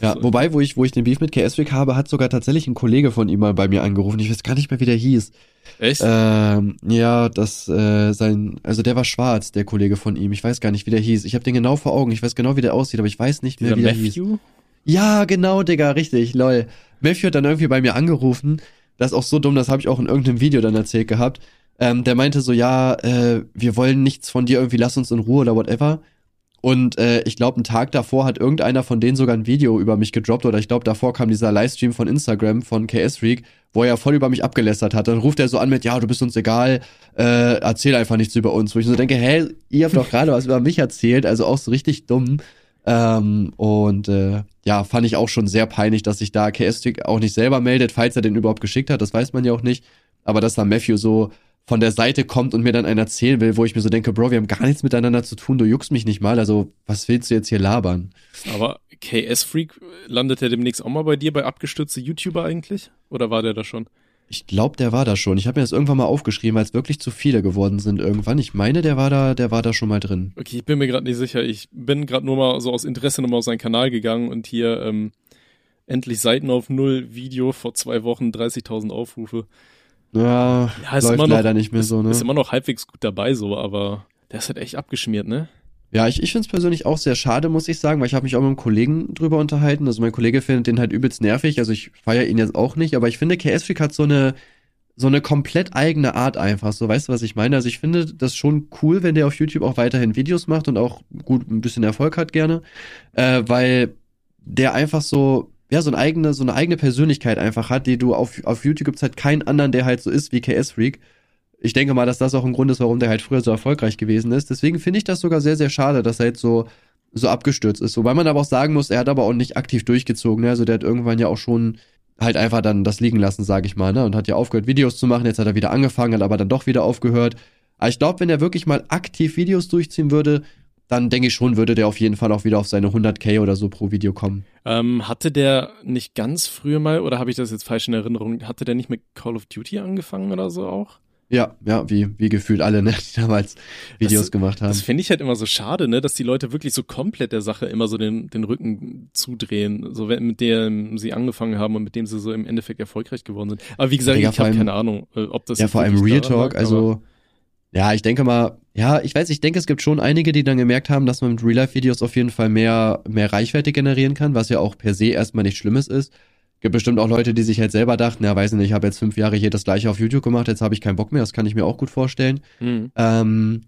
Ja, So. wobei, wo ich, wo ich den Beef mit KS-Week habe, hat sogar tatsächlich ein Kollege von ihm mal bei mir angerufen. Ich weiß gar nicht mehr, wie der hieß. Echt? Ähm, ja, das, äh, sein, also der war schwarz, der Kollege von ihm. Ich weiß gar nicht, wie der hieß. Ich habe den genau vor Augen. Ich weiß genau, wie der aussieht, aber ich weiß nicht mehr, Dieser wie der hieß. Matthew? Ja, genau, Digga, richtig, lol. Matthew hat dann irgendwie bei mir angerufen. Das ist auch so dumm, das habe ich auch in irgendeinem Video dann erzählt gehabt. Ähm, der meinte so, ja, äh, wir wollen nichts von dir, irgendwie lass uns in Ruhe oder whatever. Und äh, ich glaube, einen Tag davor hat irgendeiner von denen sogar ein Video über mich gedroppt oder ich glaube, davor kam dieser Livestream von Instagram von KS Freak, wo er ja voll über mich abgelästert hat. Dann ruft er so an mit, ja, du bist uns egal, äh, erzähl einfach nichts über uns. Wo ich so denke, hä, ihr habt doch gerade was über mich erzählt, also auch so richtig dumm. Ähm, und äh, ja, fand ich auch schon sehr peinlich, dass sich da KS Freak auch nicht selber meldet, falls er den überhaupt geschickt hat, das weiß man ja auch nicht. Aber dass da Matthew so von der Seite kommt und mir dann einen erzählen will, wo ich mir so denke, Bro, wir haben gar nichts miteinander zu tun, du juckst mich nicht mal, also was willst du jetzt hier labern? Aber KS Freak, landet der demnächst auch mal bei dir bei abgestürzte YouTuber eigentlich? Oder war der da schon? Ich glaube, der war da schon. Ich habe mir das irgendwann mal aufgeschrieben, weil es wirklich zu viele geworden sind irgendwann. Ich meine, der war da, der war da schon mal drin. Okay, ich bin mir gerade nicht sicher. Ich bin gerade nur mal so aus Interesse nochmal auf seinen Kanal gegangen und hier ähm, endlich Seiten auf Null Video vor zwei Wochen 30.000 Aufrufe. Ja, Ja, ist läuft immer noch- leider nicht mehr so, ne? Ist immer noch halbwegs gut dabei so, aber der ist halt echt abgeschmiert, ne? Ja, ich, ich finde es persönlich auch sehr schade, muss ich sagen, weil ich habe mich auch mit einem Kollegen drüber unterhalten. Also mein Kollege findet den halt übelst nervig. Also ich feiere ihn jetzt auch nicht, aber ich finde, KS Freak hat so eine so eine komplett eigene Art einfach. So, weißt du, was ich meine? Also ich finde das schon cool, wenn der auf YouTube auch weiterhin Videos macht und auch gut ein bisschen Erfolg hat gerne, äh, weil der einfach so ja so eine eigene so eine eigene Persönlichkeit einfach hat, die du auf auf YouTube gibt's halt keinen anderen, der halt so ist wie KS Freak. Ich denke mal, dass das auch ein Grund ist, warum der halt früher so erfolgreich gewesen ist. Deswegen finde ich das sogar sehr, sehr schade, dass er jetzt so, so abgestürzt ist. Wobei man aber auch sagen muss, er hat aber auch nicht aktiv durchgezogen. Ne? Also der hat irgendwann ja auch schon halt einfach dann das liegen lassen, sage ich mal. Ne? Und hat ja aufgehört, Videos zu machen. Jetzt hat er wieder angefangen, hat aber dann doch wieder aufgehört. Aber ich glaube, wenn er wirklich mal aktiv Videos durchziehen würde, dann denke ich schon, würde der auf jeden Fall auch wieder auf seine 100k oder so pro Video kommen. Ähm, hatte der nicht ganz früher mal, oder habe ich das jetzt falsch in Erinnerung, hatte der nicht mit Call of Duty angefangen oder so auch? Ja, ja, wie, wie gefühlt alle, ne, die damals Videos Das- gemacht haben. Das finde ich halt immer so schade, ne, dass die Leute wirklich so komplett der Sache immer so den, den Rücken zudrehen, so mit dem sie angefangen haben und mit dem sie so im Endeffekt erfolgreich geworden sind. Aber wie gesagt, Ja, ich habe keine Ahnung, äh, ob das Ja, vor allem Real Talk, also ja, ich denke mal, ja, ich weiß, ich denke, es gibt schon einige, die dann gemerkt haben, dass man mit Real-Life-Videos auf jeden Fall mehr, mehr Reichweite generieren kann, was ja auch per se erstmal nicht Schlimmes ist. Gibt bestimmt auch Leute, die sich halt selber dachten, ja, weiß ich nicht, ich habe jetzt fünf Jahre hier das gleiche auf YouTube gemacht, jetzt habe ich keinen Bock mehr, das kann ich mir auch gut vorstellen. Mhm. Ähm,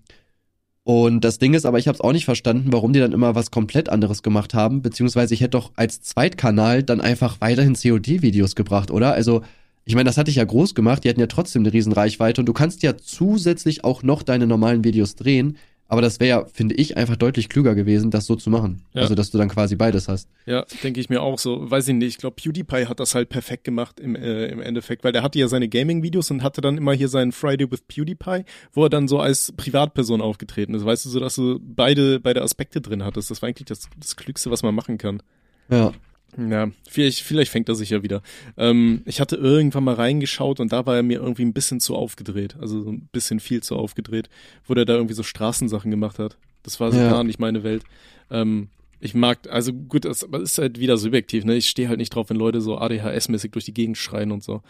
und das Ding ist aber, ich habe es auch nicht verstanden, warum die dann immer was komplett anderes gemacht haben, beziehungsweise ich hätte doch als Zweitkanal dann einfach weiterhin COD-Videos gebracht, oder? Also, ich meine, das hatte ich ja groß gemacht, die hatten ja trotzdem eine riesen Reichweite und du kannst ja zusätzlich auch noch deine normalen Videos drehen, aber das wäre ja, finde ich, einfach deutlich klüger gewesen, das so zu machen. Ja. Also, dass du dann quasi beides hast. Ja, denke ich mir auch so. Weiß ich nicht. Ich glaube, PewDiePie hat das halt perfekt gemacht im, äh, im Endeffekt, weil der hatte ja seine Gaming-Videos und hatte dann immer hier seinen Friday with PewDiePie, wo er dann so als Privatperson aufgetreten ist. Weißt du, so dass du beide, beide Aspekte drin hattest. Das war eigentlich das, das Klügste, was man machen kann. Ja. Ja, vielleicht, vielleicht fängt er sich ja wieder. Ähm, ich hatte irgendwann mal reingeschaut und da war er mir irgendwie ein bisschen zu aufgedreht. Also so ein bisschen viel zu aufgedreht, wo der da irgendwie so Straßensachen gemacht hat. Das war so Ja. gar nicht meine Welt. Ähm, ich mag, also gut, das ist halt wieder subjektiv, ne? Ich stehe halt nicht drauf, wenn Leute so ADHS-mäßig durch die Gegend schreien und so.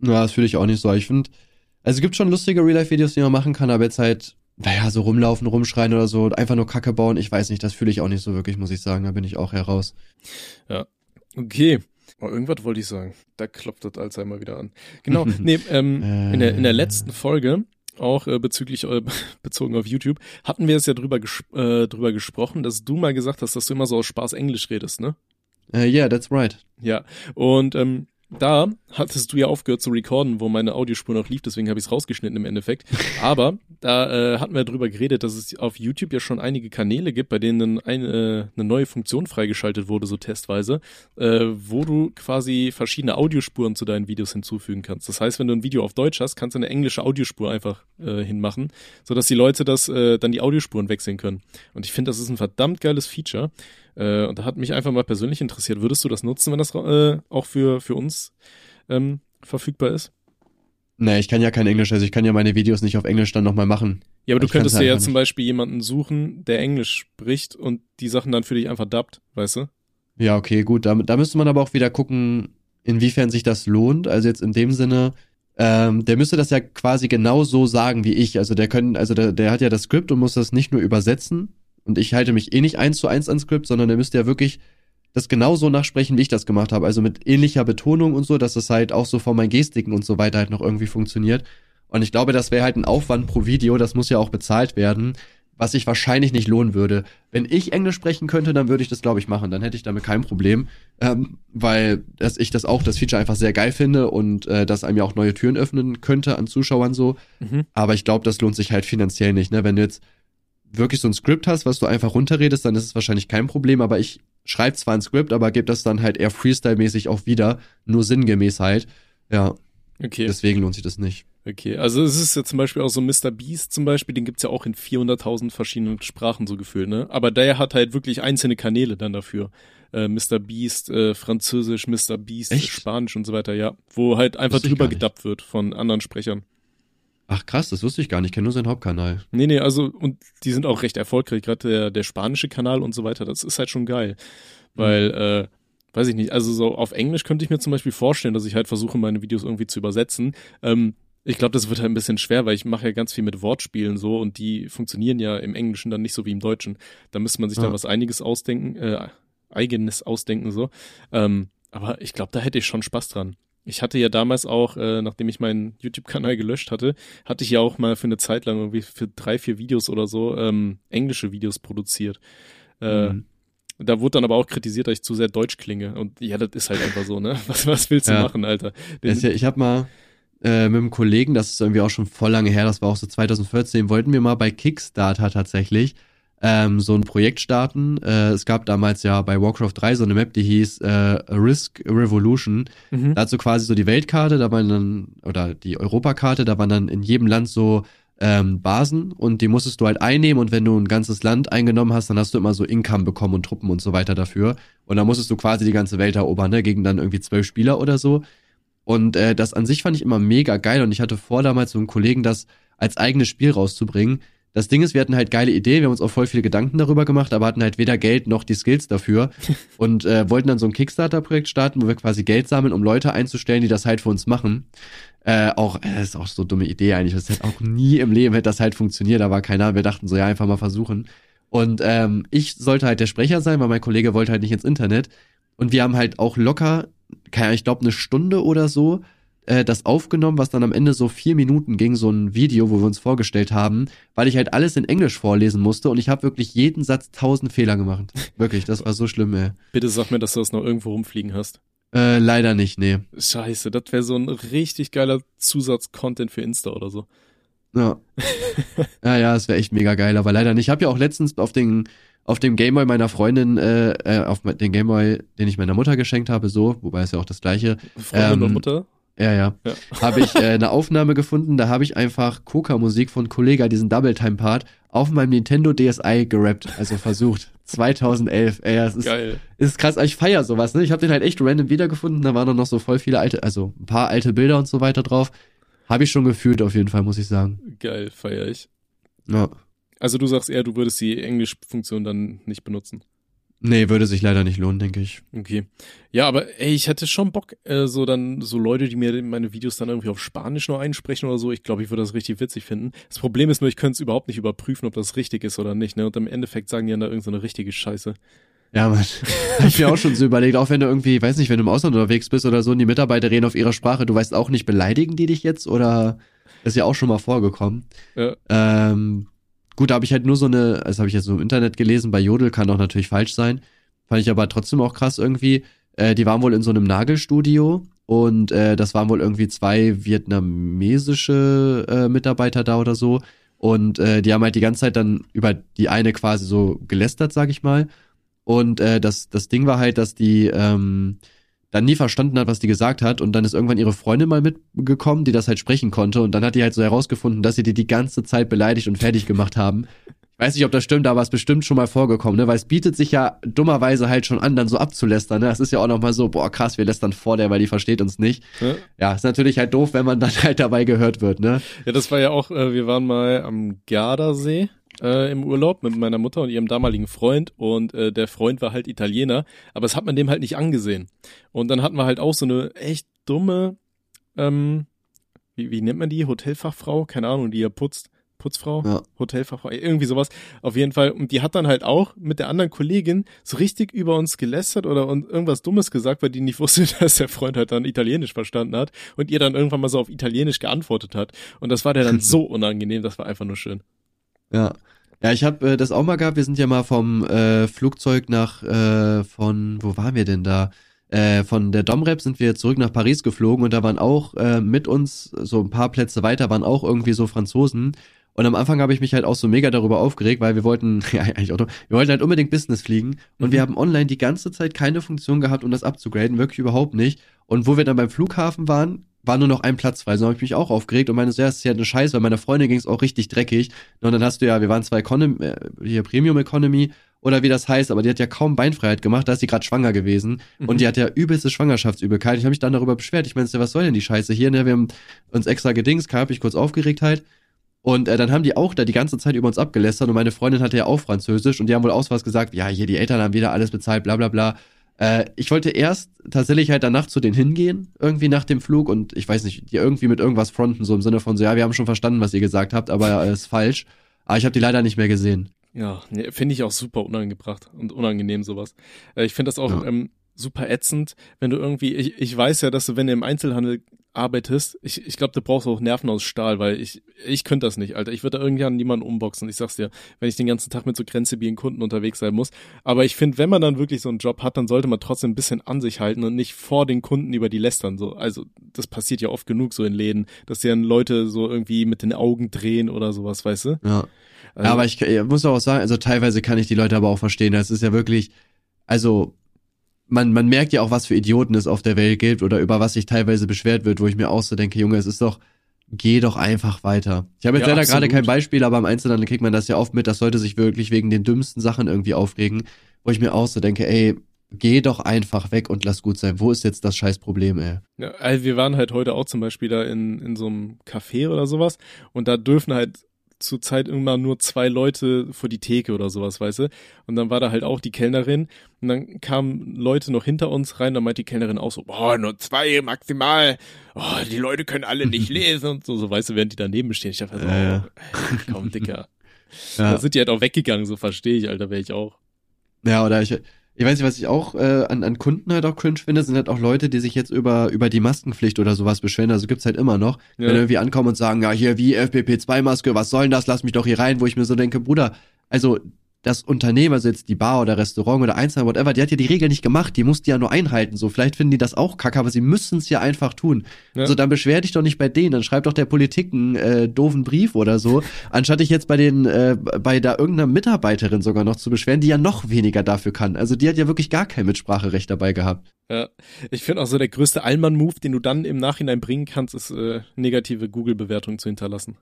Ja, das fühle ich auch nicht so. Ich finde, also es gibt schon lustige Real-Life-Videos, die man machen kann, aber jetzt halt, naja, so rumlaufen, rumschreien oder so, einfach nur Kacke bauen, ich weiß nicht, das fühle ich auch nicht so wirklich, muss ich sagen. Da bin ich auch heraus. Okay. Oh, irgendwas wollte ich sagen. Da klopft das Alzheimer wieder an. Genau. <laughs> nee, ähm, in, der, in der letzten Folge, auch äh, bezüglich äh, <laughs> bezogen auf YouTube, hatten wir es ja drüber, ges äh, drüber gesprochen, dass du mal gesagt hast, dass du immer so aus Spaß Englisch redest, ne? Äh, yeah, that's right. Ja. Und ähm, da hattest du ja aufgehört zu recorden, wo meine Audiospur noch lief, deswegen habe ich es rausgeschnitten im Endeffekt. Aber da äh, hatten wir drüber geredet, dass es auf YouTube ja schon einige Kanäle gibt, bei denen eine, äh, eine neue Funktion freigeschaltet wurde, so testweise, äh, wo du quasi verschiedene Audiospuren zu deinen Videos hinzufügen kannst. Das heißt, wenn du ein Video auf Deutsch hast, kannst du eine englische Audiospur einfach äh, hinmachen, sodass die Leute das äh, dann die Audiospuren wechseln können. Und ich finde, das ist ein verdammt geiles Feature. Äh, und da hat mich einfach mal persönlich interessiert, würdest du das nutzen, wenn das äh, auch für, für uns ähm, verfügbar ist? Nee, ich kann ja kein Englisch, also ich kann ja meine Videos nicht auf Englisch dann nochmal machen. Ja, aber du Ich kann's könntest halt dir ja einfach zum. Beispiel jemanden suchen, der Englisch spricht und die Sachen dann für dich einfach dubbt, weißt du? Ja, okay, gut. Da, da müsste man aber auch wieder gucken, inwiefern sich das lohnt. Also jetzt in dem Sinne, ähm, der müsste das ja quasi genau so sagen wie ich. Also der können, also der, der hat ja das Skript und muss das nicht nur übersetzen. Und ich halte mich eh nicht eins zu eins ans Skript, sondern der müsste ja wirklich das genauso nachsprechen, wie ich das gemacht habe. Also mit ähnlicher Betonung und so, dass es halt auch so von meinen Gestiken und so weiter halt noch irgendwie funktioniert. Und ich glaube, das wäre halt ein Aufwand pro Video, das muss ja auch bezahlt werden, was sich wahrscheinlich nicht lohnen würde. Wenn ich Englisch sprechen könnte, dann würde ich das, glaube ich, machen. Dann hätte ich damit kein Problem, ähm, weil dass ich das auch, das Feature einfach sehr geil finde und äh, das einem ja auch neue Türen öffnen könnte an Zuschauern so. Mhm. Aber ich glaube, das lohnt sich halt finanziell nicht. Ne? Wenn du jetzt wirklich so ein Skript hast, was du einfach runterredest, dann ist es wahrscheinlich kein Problem. Aber ich schreibe zwar ein Skript, aber gebe das dann halt eher Freestyle-mäßig auch wieder, nur sinngemäß halt. Ja, Okay, deswegen lohnt sich das nicht. okay. Also es ist ja zum Beispiel auch so Mr. Beast zum Beispiel, den gibt's ja auch in 400.000 verschiedenen Sprachen so gefühlt, ne? Aber der hat halt wirklich einzelne Kanäle dann dafür. äh, Mr. Beast, äh, Französisch, Mr. Beast, Echt? Spanisch und so weiter, ja. Wo halt einfach drüber gedubbt wird von anderen Sprechern. Ach krass, das wusste ich gar nicht. Ich kenne nur seinen Hauptkanal. Nee, nee, also, und die sind auch recht erfolgreich, gerade der, der spanische Kanal und so weiter, das ist halt schon geil. Weil, äh, weiß ich nicht, also so auf Englisch könnte ich mir zum Beispiel vorstellen, dass ich halt versuche, meine Videos irgendwie zu übersetzen. Ähm, ich glaube, das wird halt ein bisschen schwer, weil ich mache ja ganz viel mit Wortspielen so und die funktionieren ja im Englischen dann nicht so wie im Deutschen. Da müsste man sich Ja. dann was einiges ausdenken, äh, eigenes ausdenken so. Ähm, aber ich glaube, da hätte ich schon Spaß dran. Ich hatte ja damals auch, äh, nachdem ich meinen YouTube-Kanal gelöscht hatte, hatte ich ja auch mal für eine Zeit lang irgendwie für drei, vier Videos oder so ähm, englische Videos produziert. Äh, Mhm. Da wurde dann aber auch kritisiert, dass ich zu sehr deutsch klinge. Und ja, das ist halt einfach so, ne? <laughs> Was, was willst du Ja. machen, Alter? Ist ja, ich habe mal äh, mit einem Kollegen, das ist irgendwie auch schon voll lange her, das war auch so 2014, wollten wir mal bei Kickstarter tatsächlich ähm, so ein Projekt starten. Äh, es gab damals ja bei Warcraft 3 so eine Map, die hieß äh, Risk Revolution. Mhm. Da hat so quasi so die Weltkarte, da waren dann, oder die Europakarte, da waren dann in jedem Land so ähm, Basen und die musstest du halt einnehmen und wenn du ein ganzes Land eingenommen hast, dann hast du immer so Income bekommen und Truppen und so weiter dafür. Und dann musstest du quasi die ganze Welt erobern, ne, gegen dann irgendwie zwölf Spieler oder so. Und äh, das an sich fand ich immer mega geil und ich hatte vor, damals so einen Kollegen das als eigenes Spiel rauszubringen. Das Ding ist, wir hatten halt geile Ideen, wir haben uns auch voll viele Gedanken darüber gemacht, aber hatten halt weder Geld noch die Skills dafür <laughs> und äh, wollten dann so ein Kickstarter-Projekt starten, wo wir quasi Geld sammeln, um Leute einzustellen, die das halt für uns machen. Äh, auch, äh, das ist auch so eine dumme Idee eigentlich. Das hätte auch nie im Leben hätte das halt funktioniert, aber keiner. Wir dachten so, ja, einfach mal versuchen. Und ähm, ich sollte halt der Sprecher sein, weil mein Kollege wollte halt nicht ins Internet. Und wir haben halt auch locker, keine Ahnung, ich glaube, eine Stunde oder so äh, das aufgenommen, was dann am Ende so vier Minuten ging, so ein Video, wo wir uns vorgestellt haben, weil ich halt alles in Englisch vorlesen musste und ich habe wirklich jeden Satz tausend Fehler gemacht. <laughs> Wirklich, das war so schlimm, ey. Bitte sag mir, dass du das noch irgendwo rumfliegen hast. Äh, leider nicht, nee. Scheiße, das wäre so ein richtig geiler Zusatz-Content für Insta oder so. Ja. <laughs> ja, ja, es wäre echt mega geil, aber leider nicht. Ich habe ja auch letztens auf den auf dem Gameboy meiner Freundin, äh, äh, auf den Gameboy, den ich meiner Mutter geschenkt habe, so, wobei es ja auch das gleiche, Freundin Ähm, und Mutter? Ja, ja, Ja. habe ich äh, <laughs> eine Aufnahme gefunden, da habe ich einfach Coca-Musik von Kollega, diesen Double-Time-Part, auf meinem Nintendo DSi gerappt, also versucht. <laughs> 2011, ey, es ist, Geil. ist krass, ich feier sowas, ne? Ich habe den halt echt random wiedergefunden, da waren dann noch so voll viele alte, also ein paar alte Bilder und so weiter drauf. Habe ich schon gefühlt auf jeden Fall, muss ich sagen. Geil, feier ich. Ja. Also du sagst eher, du würdest die Englisch-Funktion dann nicht benutzen. Nee, würde sich leider nicht lohnen, denke ich. Okay. Ja, aber ey, ich hätte schon Bock, äh, so dann, so Leute, die mir meine Videos dann irgendwie auf Spanisch noch einsprechen oder so. Ich glaube, ich würde das richtig witzig finden. Das Problem ist nur, ich könnte es überhaupt nicht überprüfen, ob das richtig ist oder nicht, ne? Und im Endeffekt sagen die dann da irgendeine so eine richtige Scheiße. Ja, Mann. <laughs> Hab ich mir auch schon so überlegt, auch wenn du irgendwie, weiß nicht, wenn du im Ausland unterwegs bist oder so und die Mitarbeiter reden auf ihrer Sprache, du weißt auch nicht, beleidigen die dich jetzt oder ist ja auch schon mal vorgekommen. Ja. Ähm, gut, da habe ich halt nur so eine, das habe ich jetzt so im Internet gelesen, bei Jodel kann auch natürlich falsch sein. Fand ich aber trotzdem auch krass irgendwie. Äh, die waren wohl in so einem Nagelstudio und äh, das waren wohl irgendwie zwei vietnamesische äh, Mitarbeiter da oder so. Und äh, die haben halt die ganze Zeit dann über die eine quasi so gelästert, sag ich mal. Und äh, das, das Ding war halt, dass die ähm, dann nie verstanden hat, was die gesagt hat. Und dann ist irgendwann ihre Freundin mal mitgekommen, die das halt sprechen konnte. Und dann hat die halt so herausgefunden, dass sie die die ganze Zeit beleidigt und fertig gemacht haben. Ich weiß nicht, ob das stimmt, aber es ist bestimmt schon mal vorgekommen, ne? Weil es bietet sich ja dummerweise halt schon an, dann so abzulästern, ne? Das ist ja auch nochmal so, boah, krass, wir lästern vor der, weil die versteht uns nicht. Ja. Ja, ist natürlich halt doof, wenn man dann <laughs> halt dabei gehört wird, ne? Ja, das war ja auch, äh, wir waren mal am Gardasee äh, im Urlaub mit meiner Mutter und ihrem damaligen Freund und äh, der Freund war halt Italiener, aber das hat man dem halt nicht angesehen. Und dann hatten wir halt auch so eine echt dumme, ähm, wie, wie nennt man die? Hotelfachfrau? Keine Ahnung, die ja putzt. Putzfrau, Ja. Hotelfachfrau, irgendwie sowas. Auf jeden Fall. Und die hat dann halt auch mit der anderen Kollegin so richtig über uns gelästert oder und irgendwas Dummes gesagt, weil die nicht <laughs> wusste, dass der Freund halt dann Italienisch verstanden hat und ihr dann irgendwann mal so auf Italienisch geantwortet hat. Und das war der dann <laughs> so unangenehm, das war einfach nur schön. Ja. Ja, ich habe äh, das auch mal gehabt. Wir sind ja mal vom äh, Flugzeug nach äh, von wo waren wir denn da? Äh, von der Domrep sind wir zurück nach Paris geflogen und da waren auch äh, mit uns so ein paar Plätze weiter waren auch irgendwie so Franzosen. Und am Anfang habe ich mich halt auch so mega darüber aufgeregt, weil wir wollten, <laughs> ja, eigentlich auch, noch- wir wollten halt unbedingt Business fliegen und Mhm. wir haben online die ganze Zeit keine Funktion gehabt, um das abzugraden, wirklich überhaupt nicht. Und wo wir dann beim Flughafen waren, war nur noch ein Platz frei. So habe ich mich auch aufgeregt und meine, so, ja, das ist ja eine Scheiße, weil meiner Freundin ging es auch richtig dreckig. Und dann hast du ja, wir waren zwar Economy, äh, hier Premium Economy oder wie das heißt, aber die hat ja kaum Beinfreiheit gemacht, da ist sie gerade schwanger gewesen Mhm. und die hat ja übelste Schwangerschaftsübelkeit. Ich habe mich dann darüber beschwert. Ich meinte, was soll denn die Scheiße hier? Ne? Wir haben uns extra gedings, hab ich kurz aufgeregt halt. Und äh, dann haben die auch da die ganze Zeit über uns abgelästert und meine Freundin hatte ja auch Französisch und die haben wohl aus was gesagt, ja, hier die Eltern haben wieder alles bezahlt, bla bla bla. Äh, ich wollte erst tatsächlich halt danach zu denen hingehen, irgendwie nach dem Flug und ich weiß nicht, die irgendwie mit irgendwas fronten, so im Sinne von so, ja, wir haben schon verstanden, was ihr gesagt habt, aber äh, <laughs> ist falsch. Aber ich habe die leider nicht mehr gesehen. Ja, nee, finde ich auch super unangebracht und unangenehm sowas. Äh, ich finde das auch Ja. ähm, super ätzend, wenn du irgendwie, ich, ich weiß ja, dass du, wenn du im Einzelhandel arbeitest, ich, ich glaube, du brauchst auch Nerven aus Stahl, weil ich, ich könnte das nicht, Alter. Ich würde da irgendwann niemanden umboxen. Ich sag's dir, wenn ich den ganzen Tag mit so grenzdebilen Kunden unterwegs sein muss. Aber ich finde, wenn man dann wirklich so einen Job hat, dann sollte man trotzdem ein bisschen an sich halten und nicht vor den Kunden über die lästern. So, also das passiert ja oft genug so in Läden, dass die dann Leute so irgendwie mit den Augen drehen oder sowas, weißt du? Ja. Also, aber ich, ich muss auch sagen, also teilweise kann ich die Leute aber auch verstehen. Das ist ja wirklich, also man, man merkt ja auch, was für Idioten es auf der Welt gibt oder über was sich teilweise beschwert wird, wo ich mir auch so denke, Junge, es ist doch, geh doch einfach weiter. Ich habe jetzt Ja, leider gerade absolut. kein Beispiel, aber im Einzelnen kriegt man das ja oft mit, dass Leute sich wirklich wegen den dümmsten Sachen irgendwie aufregen, wo ich mir auch so denke, ey, geh doch einfach weg und lass gut sein. Wo ist jetzt das scheiß Problem, ey? Ja, also wir waren halt heute auch zum Beispiel da in, in so einem Café oder sowas und da dürfen halt zurzeit immer nur zwei Leute vor die Theke oder sowas, weißt du? Und dann war da halt auch die Kellnerin und dann kamen Leute noch hinter uns rein, da meint die Kellnerin auch so, boah, nur zwei maximal, oh, die Leute können alle nicht <laughs> lesen und so, so weißt du, während die daneben stehen. Ich dachte so, Ja, ja. oh, komm, Dicker. <laughs> Ja. Da sind die halt auch weggegangen, so verstehe ich, Alter, wäre ich auch. Ja, oder ich, ich weiß nicht, was ich auch äh, an, an Kunden halt auch cringe finde, sind halt auch Leute, die sich jetzt über, über die Maskenpflicht oder sowas beschweren. Also gibt's halt immer noch. Ja. Wenn irgendwie ankommen und sagen, ja, hier wie FPP2-Maske, was soll denn das? Lass mich doch hier rein, wo ich mir so denke, Bruder, also das Unternehmen, also jetzt die Bar oder Restaurant oder Einzelhandel, whatever, die hat ja die Regel nicht gemacht, die muss die ja nur einhalten. So, vielleicht finden die das auch kacke, aber sie müssen es ja einfach tun. Ja. Also dann beschwer dich doch nicht bei denen, dann schreib doch der Politik einen äh, doofen Brief oder so, <laughs> anstatt dich jetzt bei den, äh, bei da irgendeiner Mitarbeiterin sogar noch zu beschweren, die ja noch weniger dafür kann. Also die hat ja wirklich gar kein Mitspracherecht dabei gehabt. Ja, ich finde auch so der größte Allmann-Move, den du dann im Nachhinein bringen kannst, ist äh, negative Google-Bewertungen zu hinterlassen.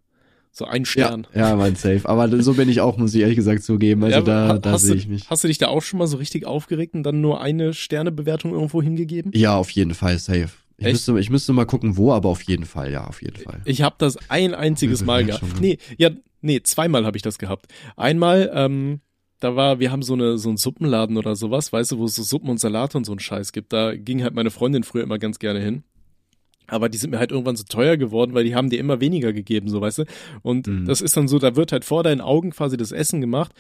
So ein Stern. Ja, ja, mein Safe. Aber so bin ich auch, muss ich ehrlich gesagt zugeben. Also Ja, da, da hast sehe du- ich mich. Hast du dich da auch schon mal so richtig aufgeregt und dann nur eine Sternebewertung irgendwo hingegeben? Ja, auf jeden Fall safe. Ich Echt? müsste, ich müsste mal gucken, wo, aber auf jeden Fall, ja, auf jeden Fall. Ich habe das ein einziges Mal gehabt. Nee, ja, nee, zweimal habe ich das gehabt. Einmal, ähm, da war, wir haben so eine so einen Suppenladen oder sowas, weißt du, wo es so Suppen und Salate und so einen Scheiß gibt. Da ging halt meine Freundin früher immer ganz gerne hin. Aber die sind mir halt irgendwann so teuer geworden, weil die haben dir immer weniger gegeben, so weißt du. Und Mhm. das ist dann so, da wird halt vor deinen Augen quasi das Essen gemacht.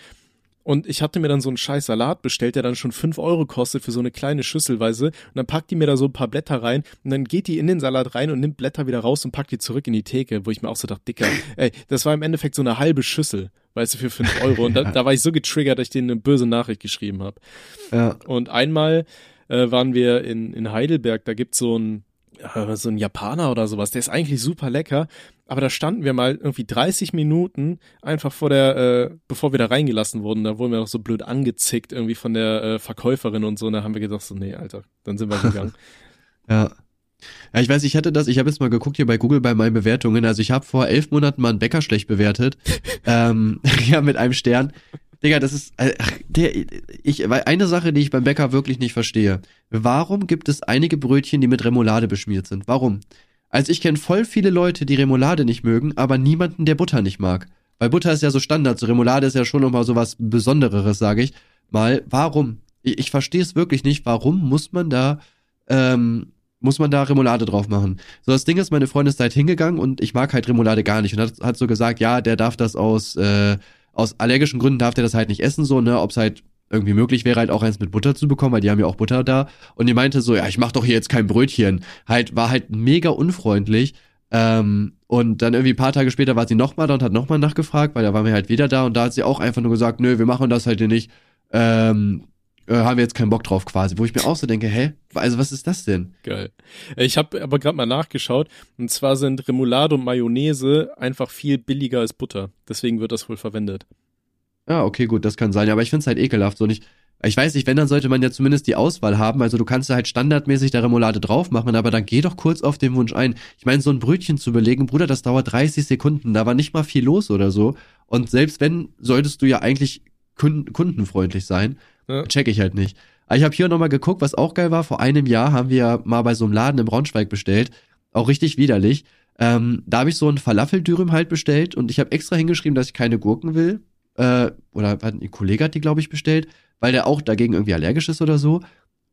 Und ich hatte mir dann so einen scheiß Salat bestellt, der dann schon fünf Euro kostet für so eine kleine Schüsselweise. Und dann packt die mir da so ein paar Blätter rein und dann geht die in den Salat rein und nimmt Blätter wieder raus und packt die zurück in die Theke, wo ich mir auch so dachte, Dicker, <laughs> ey, das war im Endeffekt so eine halbe Schüssel, weißt du, für fünf Euro. Und da, da war ich so getriggert, dass ich denen eine böse Nachricht geschrieben habe. Ja. Und einmal äh, waren wir in, in Heidelberg, da gibt's so ein so ein Japaner oder sowas, der ist eigentlich super lecker, aber da standen wir mal irgendwie 30 Minuten einfach vor der, äh, bevor wir da reingelassen wurden, da wurden wir noch so blöd angezickt irgendwie von der äh, Verkäuferin und so, und da haben wir gedacht so, nee, Alter, dann sind wir gegangen. <laughs> Ja. Ja, ich weiß, ich hatte das, ich habe jetzt mal geguckt hier bei Google bei meinen Bewertungen. Also ich habe vor elf Monaten mal einen Bäcker schlecht bewertet. <laughs> ähm, <laughs> ja, mit einem Stern. Digga, das ist, äh, ach, der, ich, weil eine Sache, die ich beim Bäcker wirklich nicht verstehe. Warum gibt es einige Brötchen, die mit Remoulade beschmiert sind? Warum? Also ich kenne voll viele Leute, die Remoulade nicht mögen, aber niemanden, der Butter nicht mag. Weil Butter ist ja so Standard, so Remoulade ist ja schon nochmal so was Besondereres, sage ich mal. Warum? Ich, ich verstehe es wirklich nicht. Warum muss man da, ähm, muss man da Remoulade drauf machen? So, das Ding ist, meine Freundin ist halt hingegangen und ich mag halt Remoulade gar nicht und hat, hat so gesagt, ja, der darf das aus, äh, aus allergischen Gründen darf der das halt nicht essen, so, ne, ob es halt irgendwie möglich wäre, halt auch eins mit Butter zu bekommen, weil die haben ja auch Butter da. Und die meinte so, ja, ich mach doch hier jetzt kein Brötchen. Halt, war halt mega unfreundlich. Ähm, und dann irgendwie paar Tage später war sie nochmal da und hat nochmal nachgefragt, weil da waren wir halt wieder da und da hat sie auch einfach nur gesagt, nö, wir machen das halt hier nicht. Ähm, äh, haben wir jetzt keinen Bock drauf quasi. Wo ich mir auch so denke, hä? Also was ist das denn? Geil. Ich habe aber gerade mal nachgeschaut und zwar sind Remoulade und Mayonnaise einfach viel billiger als Butter. Deswegen wird das wohl verwendet. Ja, okay, gut, das kann sein. Ja, aber ich find's halt ekelhaft. So nicht. Ich weiß nicht, wenn, dann sollte man ja zumindest die Auswahl haben. Also du kannst da halt standardmäßig der Remoulade drauf machen, aber dann geh doch kurz auf den Wunsch ein. Ich meine, so ein Brötchen zu belegen, Bruder, das dauert 30 Sekunden. Da war nicht mal viel los oder so. Und selbst wenn, solltest du ja eigentlich kun kundenfreundlich sein. Ja. Check ich halt nicht. Aber ich habe hier nochmal geguckt, was auch geil war. Vor einem Jahr haben wir mal bei so einem Laden im Braunschweig bestellt. Auch richtig widerlich. Ähm, da habe ich so ein Falafeldürüm halt bestellt und ich habe extra hingeschrieben, dass ich keine Gurken will. Äh, oder ein Kollege hat die, glaube ich, bestellt, weil der auch dagegen irgendwie allergisch ist oder so.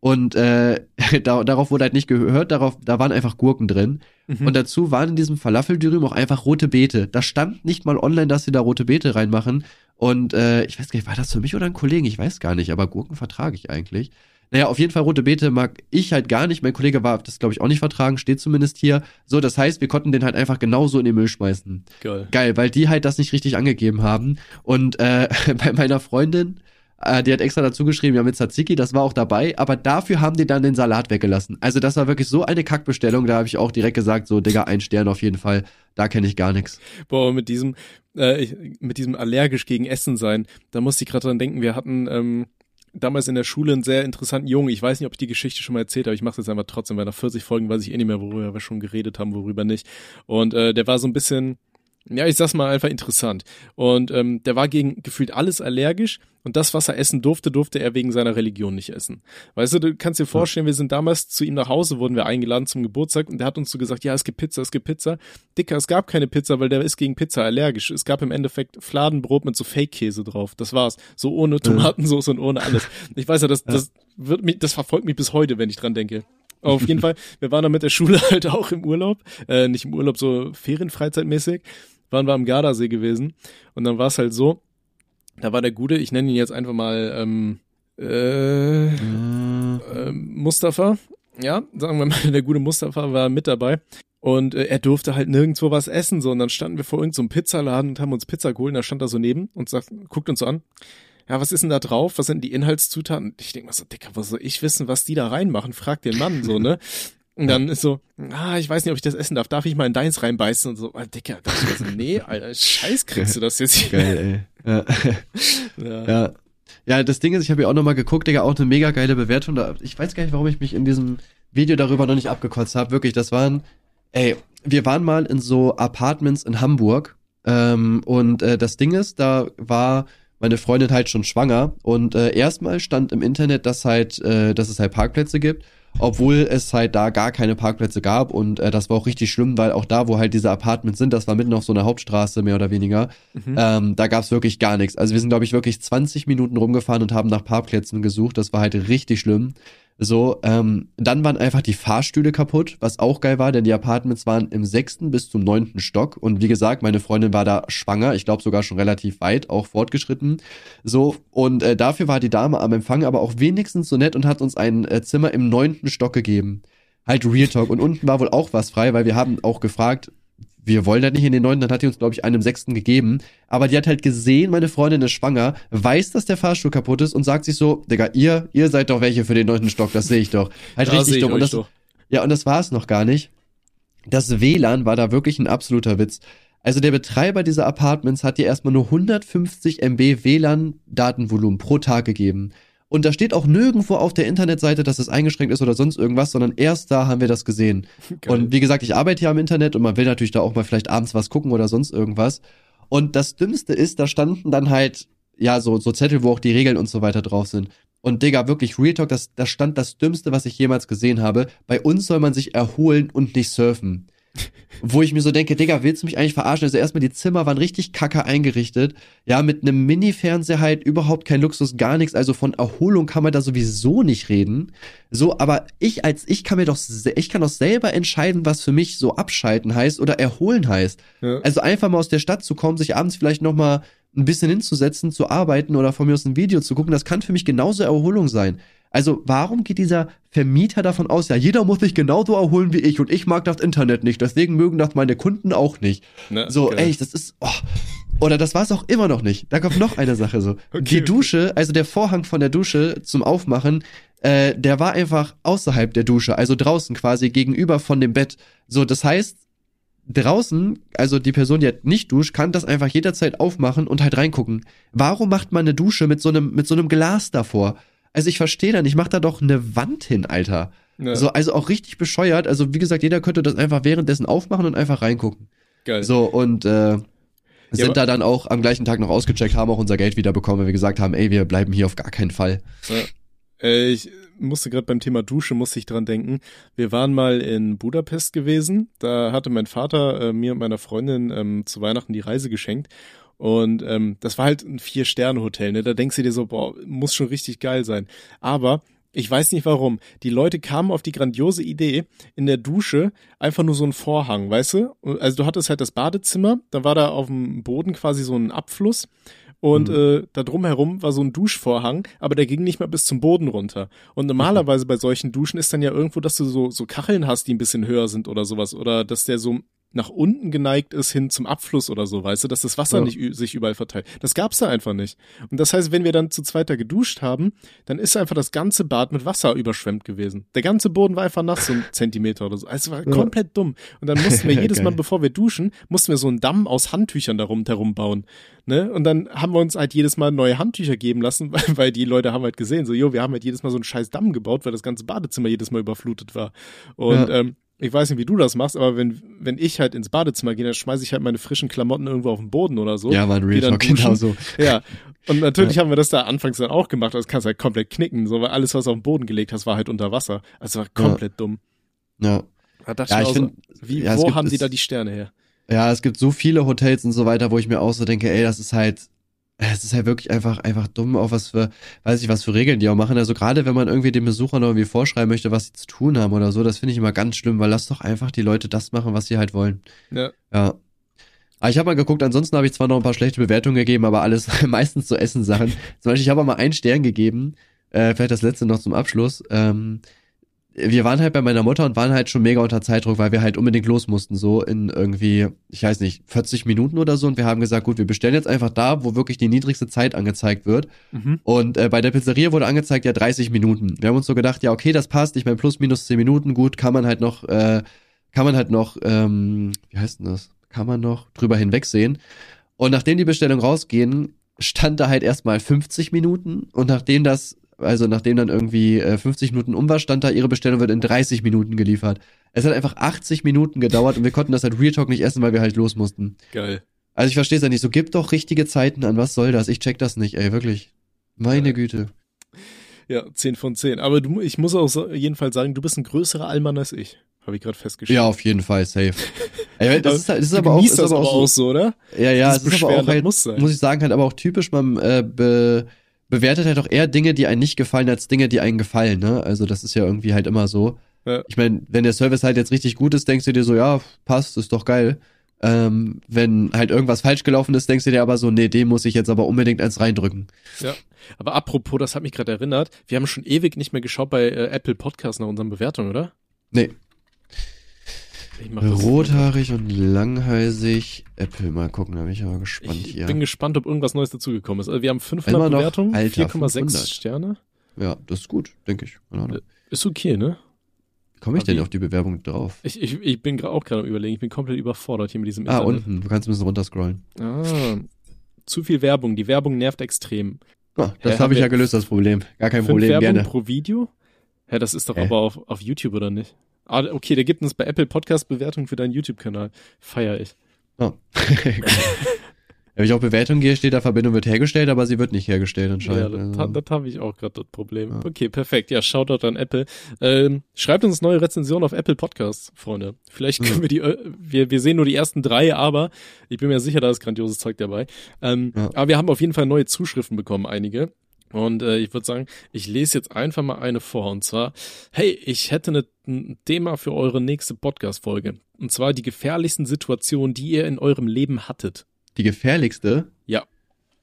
Und äh, <laughs> da, darauf wurde halt nicht gehört, darauf, da waren einfach Gurken drin. Mhm. Und dazu waren in diesem Falafeldürüm auch einfach rote Beete. Da stand nicht mal online, dass sie da rote Beete reinmachen. Und äh, ich weiß gar nicht, war das für mich oder ein Kollegen? Ich weiß gar nicht, aber Gurken vertrage ich eigentlich. Naja, auf jeden Fall rote Beete mag ich halt gar nicht. Mein Kollege war das, glaube ich, auch nicht vertragen, steht zumindest hier. So, das heißt, wir konnten den halt einfach genauso in den Müll schmeißen. Geil. Geil, weil die halt das nicht richtig angegeben haben. Und äh, <laughs> bei meiner Freundin, äh, die hat extra dazu geschrieben, ja mit Tzatziki, das war auch dabei, aber dafür haben die dann den Salat weggelassen. Also das war wirklich so eine Kackbestellung, da habe ich auch direkt gesagt, so Digga, ein Stern auf jeden Fall, da kenne ich gar nichts. Boah, mit diesem, äh, mit diesem allergisch gegen Essen sein, da musste ich gerade dran denken, wir hatten ähm, damals in der Schule einen sehr interessanten Jungen. Ich weiß nicht, ob ich die Geschichte schon mal erzählt habe. Ich mache es jetzt einfach trotzdem, weil nach 40 Folgen weiß ich eh nicht mehr, worüber wir schon geredet haben, worüber nicht. Und äh, der war so ein bisschen, ja, ich sag's mal einfach interessant. Und ähm, der war gegen gefühlt alles allergisch und das, was er essen durfte, durfte er wegen seiner Religion nicht essen. Weißt du, du kannst dir vorstellen, wir sind damals zu ihm nach Hause, wurden wir eingeladen zum Geburtstag und der hat uns so gesagt, ja, es gibt Pizza, es gibt Pizza. Dicker, es gab keine Pizza, weil der ist gegen Pizza allergisch. Es gab im Endeffekt Fladenbrot mit so Fake-Käse drauf. Das war's. So ohne Tomatensauce und ohne alles. <laughs> Ich weiß ja, das, das wird mich, das verfolgt mich bis heute, wenn ich dran denke. Auf jeden <laughs> Fall, wir waren dann mit der Schule <laughs> halt auch im Urlaub, äh, nicht im Urlaub, so Ferienfreizeitmäßig, waren wir am Gardasee gewesen und dann war es halt so, da war der Gute, ich nenne ihn jetzt einfach mal ähm, äh, ähm, Mustafa, ja, sagen wir mal, <laughs> der gute Mustafa war mit dabei und äh, er durfte halt nirgendwo was essen, so und dann standen wir vor irgendeinem so Pizzaladen und haben uns Pizza geholt und da stand er so neben und sagt, guckt uns so an, ja, was ist denn da drauf? Was sind die Inhaltszutaten? Ich denke mal so, Dicker, was soll ich wissen, was die da reinmachen? Frag den Mann, so, ne? <laughs> Und dann ist so, ah, ich weiß nicht, ob ich das essen darf. Darf ich mal in deins reinbeißen? Und so, ah, Dicker, da ich so, nee, Alter, Scheiß kriegst du das jetzt hier. Geil, ey. Ja. Ja. Ja. Ja, das Ding ist, ich habe ja auch nochmal geguckt, Digga, auch eine mega geile Bewertung. Da, ich weiß gar nicht, warum ich mich in diesem Video darüber noch nicht abgekotzt habe. Wirklich, das waren, ey, wir waren mal in so Apartments in Hamburg. Ähm, und äh, das Ding ist, da war meine Freundin halt schon schwanger. Und äh, erstmal stand im Internet, dass halt, äh, dass es halt Parkplätze gibt. Obwohl es halt da gar keine Parkplätze gab und äh, das war auch richtig schlimm, weil auch da, wo halt diese Apartments sind, das war mitten auf so einer Hauptstraße mehr oder weniger, ähm, da gab's wirklich gar nichts. Also wir sind, glaube ich, wirklich 20 Minuten rumgefahren und haben nach Parkplätzen gesucht. Das war halt richtig schlimm. So, ähm, dann waren einfach die Fahrstühle kaputt, was auch geil war, denn die Apartments waren im sechsten bis zum neunten Stock. Und wie gesagt, meine Freundin war da schwanger, ich glaube sogar schon relativ weit, auch fortgeschritten. So, und äh, dafür war die Dame am Empfang aber auch wenigstens so nett und hat uns ein äh, Zimmer im neunten Stock gegeben. Halt Real Talk. Und unten war wohl auch was frei, weil wir haben auch gefragt, wir wollen das nicht in den neunten, dann hat die uns, glaube ich, einen im sechsten gegeben. Aber die hat halt gesehen, meine Freundin ist schwanger, weiß, dass der Fahrstuhl kaputt ist und sagt sich so, Digga, ihr, ihr seid doch welche für den neunten Stock, das sehe ich doch. Halt Da richtig ich dumm. Und das, doch. ja, und das war es noch gar nicht. Das WLAN war da wirklich ein absoluter Witz. Also der Betreiber dieser Apartments hat dir erstmal nur 150 MB WLAN-Datenvolumen pro Tag gegeben. Und da steht auch nirgendwo auf der Internetseite, dass es eingeschränkt ist oder sonst irgendwas, sondern erst da haben wir das gesehen. <laughs> Geil. Und wie gesagt, ich arbeite ja am Internet und man will natürlich da auch mal vielleicht abends was gucken oder sonst irgendwas. Und das Dümmste ist, da standen dann halt, ja, so, so Zettel, wo auch die Regeln und so weiter drauf sind. Und Digga, wirklich, Real Talk, das, da stand das Dümmste, was ich jemals gesehen habe. Bei uns soll man sich erholen und nicht surfen. Wo ich mir so denke, Digga, willst du mich eigentlich verarschen? Also erstmal die Zimmer waren richtig kacke eingerichtet. Ja, mit einem Mini-Fernseher halt überhaupt kein Luxus, gar nichts. Also von Erholung kann man da sowieso nicht reden. So, aber ich als ich kann mir doch, ich kann doch selber entscheiden, was für mich so abschalten heißt oder erholen heißt. Ja. Also einfach mal aus der Stadt zu kommen, sich abends vielleicht noch mal ein bisschen hinzusetzen, zu arbeiten oder von mir aus ein Video zu gucken, das kann für mich genauso Erholung sein. Also warum geht dieser Vermieter davon aus, ja, jeder muss sich genauso erholen wie ich und ich mag das Internet nicht, deswegen mögen das meine Kunden auch nicht. Na, So, geil. ey, das ist, oh. Oder das war es auch immer noch nicht. Da kommt noch eine Sache so. <laughs> Okay, Die. Dusche, also der Vorhang von der Dusche zum Aufmachen, äh, der war einfach außerhalb der Dusche, also draußen quasi gegenüber von dem Bett. So, das heißt, draußen, also die Person, die halt nicht duscht, kann das einfach jederzeit aufmachen und halt reingucken. Warum macht man eine Dusche mit so einem, mit so einem Glas davor? Also ich verstehe dann, ich mach da doch eine Wand hin, Alter. Ja. So, also auch richtig bescheuert. Also wie gesagt, jeder könnte das einfach währenddessen aufmachen und einfach reingucken. Geil. So, und äh, sind aber- da dann auch am gleichen Tag noch ausgecheckt, haben auch unser Geld wieder bekommen, weil wir gesagt haben, ey, wir bleiben hier auf gar keinen Fall. Äh, ich musste gerade beim Thema Dusche, musste ich dran denken. Wir waren mal in Budapest gewesen. Da hatte mein Vater äh, mir und meiner Freundin ähm, zu Weihnachten die Reise geschenkt. Und ähm, das war halt ein Vier-Sterne-Hotel. Ne? Da denkst du dir so, boah, muss schon richtig geil sein. Aber ich weiß nicht warum. Die Leute kamen auf die grandiose Idee, in der Dusche einfach nur so ein Vorhang, weißt du? Also du hattest halt das Badezimmer, dann war da auf dem Boden quasi so ein Abfluss und äh, da drumherum war so ein Duschvorhang, aber der ging nicht mal bis zum Boden runter. Und normalerweise bei solchen Duschen ist dann ja irgendwo, dass du so, so Kacheln hast, die ein bisschen höher sind oder sowas. Oder dass der so nach unten geneigt ist hin zum Abfluss oder so, weißt du, dass das Wasser Ja. nicht sich überall verteilt. Das gab's da einfach nicht. Und das heißt, wenn wir dann zu zweit da geduscht haben, dann ist einfach das ganze Bad mit Wasser überschwemmt gewesen. Der ganze Boden war einfach nass, so ein <laughs> Zentimeter oder so. Also es war komplett dumm. Und dann mussten wir <laughs> jedes Mal, bevor wir duschen, mussten wir so einen Damm aus Handtüchern darum herum bauen. Ne? Und dann haben wir uns halt jedes Mal neue Handtücher geben lassen, <laughs> weil, weil die Leute haben halt gesehen, so, jo, wir haben halt jedes Mal so einen scheiß Damm gebaut, weil das ganze Badezimmer jedes Mal überflutet war. Und Ja. ähm, ich weiß nicht, wie du das machst, aber wenn, wenn ich halt ins Badezimmer gehe, dann schmeiße ich halt meine frischen Klamotten irgendwo auf den Boden oder so. Ja, Geh Real dann Talk, duschen. genau so. Ja. Und natürlich haben wir das da anfangs dann auch gemacht, aber das kannst du halt komplett knicken, so, weil alles, was du auf den Boden gelegt hast, war halt unter Wasser. Also war komplett dumm. Ja. Da dachte Ja, mir ich auch so, find- wie, ja, wo gibt- haben die da die Sterne her? Ja, es gibt so viele Hotels und so weiter, wo ich mir auch so denke, ey, das ist halt, es ist halt wirklich einfach, einfach dumm, auch was für, weiß ich, was für Regeln die auch machen. Also gerade wenn man irgendwie den Besuchern irgendwie vorschreiben möchte, was sie zu tun haben oder so, das finde ich immer ganz schlimm, weil lass doch einfach die Leute das machen, was sie halt wollen. Ja. Ja. Aber ich habe mal geguckt, ansonsten habe ich zwar noch ein paar schlechte Bewertungen gegeben, aber alles <laughs> meistens so Essenssachen. Zum Beispiel, ich habe auch mal einen Stern gegeben, äh, vielleicht das letzte noch zum Abschluss. Ähm, wir waren halt bei meiner Mutter und waren halt schon mega unter Zeitdruck, weil wir halt unbedingt los mussten, so in irgendwie, ich weiß nicht, 40 Minuten oder so. Und wir haben gesagt, gut, wir bestellen jetzt einfach da, wo wirklich die niedrigste Zeit angezeigt wird. Mhm. Und äh, bei der Pizzeria wurde angezeigt, ja, 30 Minuten. Wir haben uns so gedacht, ja, okay, das passt, ich meine, plus minus 10 Minuten, gut, kann man halt noch, äh, kann man halt noch, ähm, wie heißt denn das? Kann man noch drüber hinwegsehen. Und nachdem die Bestellung rausgehen, stand da halt erstmal 50 Minuten und nachdem das, also nachdem dann irgendwie äh, 50 Minuten um war, stand da, ihre Bestellung wird in 30 Minuten geliefert. Es hat einfach 80 Minuten gedauert und wir konnten das halt Real Talk nicht essen, weil wir halt los mussten. Geil. Also ich verstehe es ja nicht. So, gib doch richtige Zeiten an. Was soll das? Ich check das nicht, ey, wirklich. Meine Güte. Ja, 10 von 10. Aber du, ich muss auch so, jedenfalls sagen, du bist ein größerer Allmann als ich. Habe ich gerade festgestellt. Ja, auf jeden Fall, safe. <laughs> Ey, das ist, halt- das ist aber auch, ist das aber auch auch so, so, oder? Ja, ja, es ist aber auch das halt, muss sein. muss ich sagen, halt aber auch typisch, man äh, be, bewertet halt auch eher Dinge, die einem nicht gefallen, als Dinge, die einem gefallen, ne? Also das ist ja irgendwie halt immer so. Ja. Ich meine, wenn der Service halt jetzt richtig gut ist, denkst du dir so, ja, passt, ist doch geil. Ähm, wenn halt irgendwas falsch gelaufen ist, denkst du dir aber so, nee, dem muss ich jetzt aber unbedingt eins reindrücken. Ja. Aber apropos, das hat mich gerade erinnert, wir haben schon ewig nicht mehr geschaut bei äh, Apple Podcast nach unseren Bewertungen, oder? Nee, rothaarig und langhalsig. Apple, mal gucken, da bin ich aber gespannt Ich hier. bin gespannt, ob irgendwas Neues dazugekommen ist. Also wir haben 500 Immer noch, Bewertungen, Alter, 4,6 500. Sterne. ja, das ist gut, denke ich. Ahnung. Ist okay, ne? Wie komme ich denn auf die Bewerbung drauf? Ich, ich, ich bin auch gerade am überlegen, ich bin komplett überfordert hier mit diesem Ah, Internet. unten. Du kannst ein bisschen runterscrollen. Ah, zu viel Werbung. Die Werbung nervt extrem. Ah, das habe ich ja gelöst, das Problem. Gar kein Fünf Problem, Werbung gerne. pro Video? Hä, das ist doch Hä? aber auf, auf YouTube, oder nicht? Ah, okay, der gibt uns bei Apple Podcast Bewertung für deinen YouTube-Kanal. Feier ich. Ah. <laughs> Wenn ich auf Bewertung gehe, steht da Verbindung wird hergestellt, aber sie wird nicht hergestellt Ja, anscheinend. das, also. das habe ich auch gerade das Problem. Ja. Okay, perfekt. Ja, Shoutout an Apple. Ähm, schreibt uns neue Rezensionen auf Apple Podcasts, Freunde. Vielleicht können wir die, äh, wir, wir sehen nur die ersten drei, aber ich bin mir sicher, da ist grandioses Zeug dabei. Ähm, Ja. Aber wir haben auf jeden Fall neue Zuschriften bekommen, einige. Und äh, ich würde sagen, ich lese jetzt einfach mal eine vor. Und zwar, hey, ich hätte ne, ein Thema für eure nächste Podcast-Folge. Und zwar die gefährlichsten Situationen, die ihr in eurem Leben hattet. Die gefährlichste,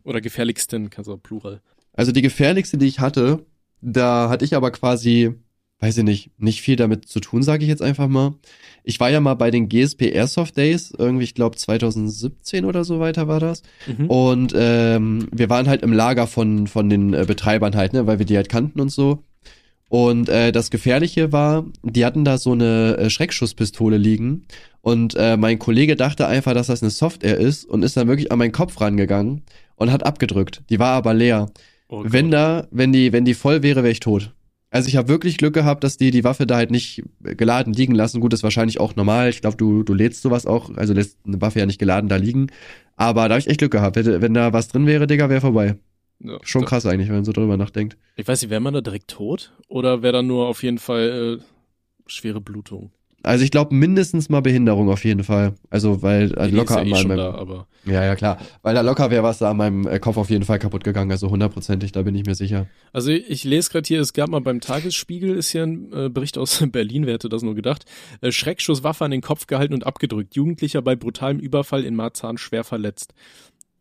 Oder gefährlichsten, kannst du auch Plural. also die gefährlichste, die ich hatte, da hatte ich aber quasi, weiß ich nicht, nicht viel damit zu tun, sage ich jetzt einfach mal. Ich war ja mal bei den GSP Airsoft Days, irgendwie, ich glaube 2017 oder so weiter war das. Mhm. Und ähm, wir waren halt im Lager von, von den äh, Betreibern halt, ne, weil wir die halt kannten und so. Und äh, das Gefährliche war, die hatten da so eine äh, Schreckschusspistole liegen. Und äh, mein Kollege dachte einfach, dass das eine Software ist und ist dann wirklich an meinen Kopf rangegangen und hat abgedrückt. Die war aber leer. Oh wenn da, wenn die, wenn die voll wäre, wäre ich tot. Also ich habe wirklich Glück gehabt, dass die die Waffe da halt nicht geladen liegen lassen. Gut, ist wahrscheinlich auch normal. Ich glaube, du, du lädst sowas auch, also lässt eine Waffe ja nicht geladen da liegen. Aber da habe ich echt Glück gehabt. Wenn, wenn da was drin wäre, Digga, wäre vorbei. Ja, Schon krass eigentlich, wenn man so drüber nachdenkt. Ich weiß nicht, wäre man da direkt tot? Oder wäre da nur auf jeden Fall äh, schwere Blutung? Also ich glaube mindestens mal Behinderung auf jeden Fall. Also weil äh, locker ja eh an schon meinem, da, aber Ja, ja, klar. Weil da locker wäre was da an meinem äh, Kopf auf jeden Fall kaputt gegangen. Also hundertprozentig, da bin ich mir sicher. Also ich lese gerade hier, es gab mal beim Tagesspiegel, ist hier ein äh, Bericht aus <laughs> Berlin, wer hätte das nur gedacht, äh, Schreckschusswaffe an den Kopf gehalten und abgedrückt. Jugendlicher bei brutalem Überfall in Marzahn schwer verletzt.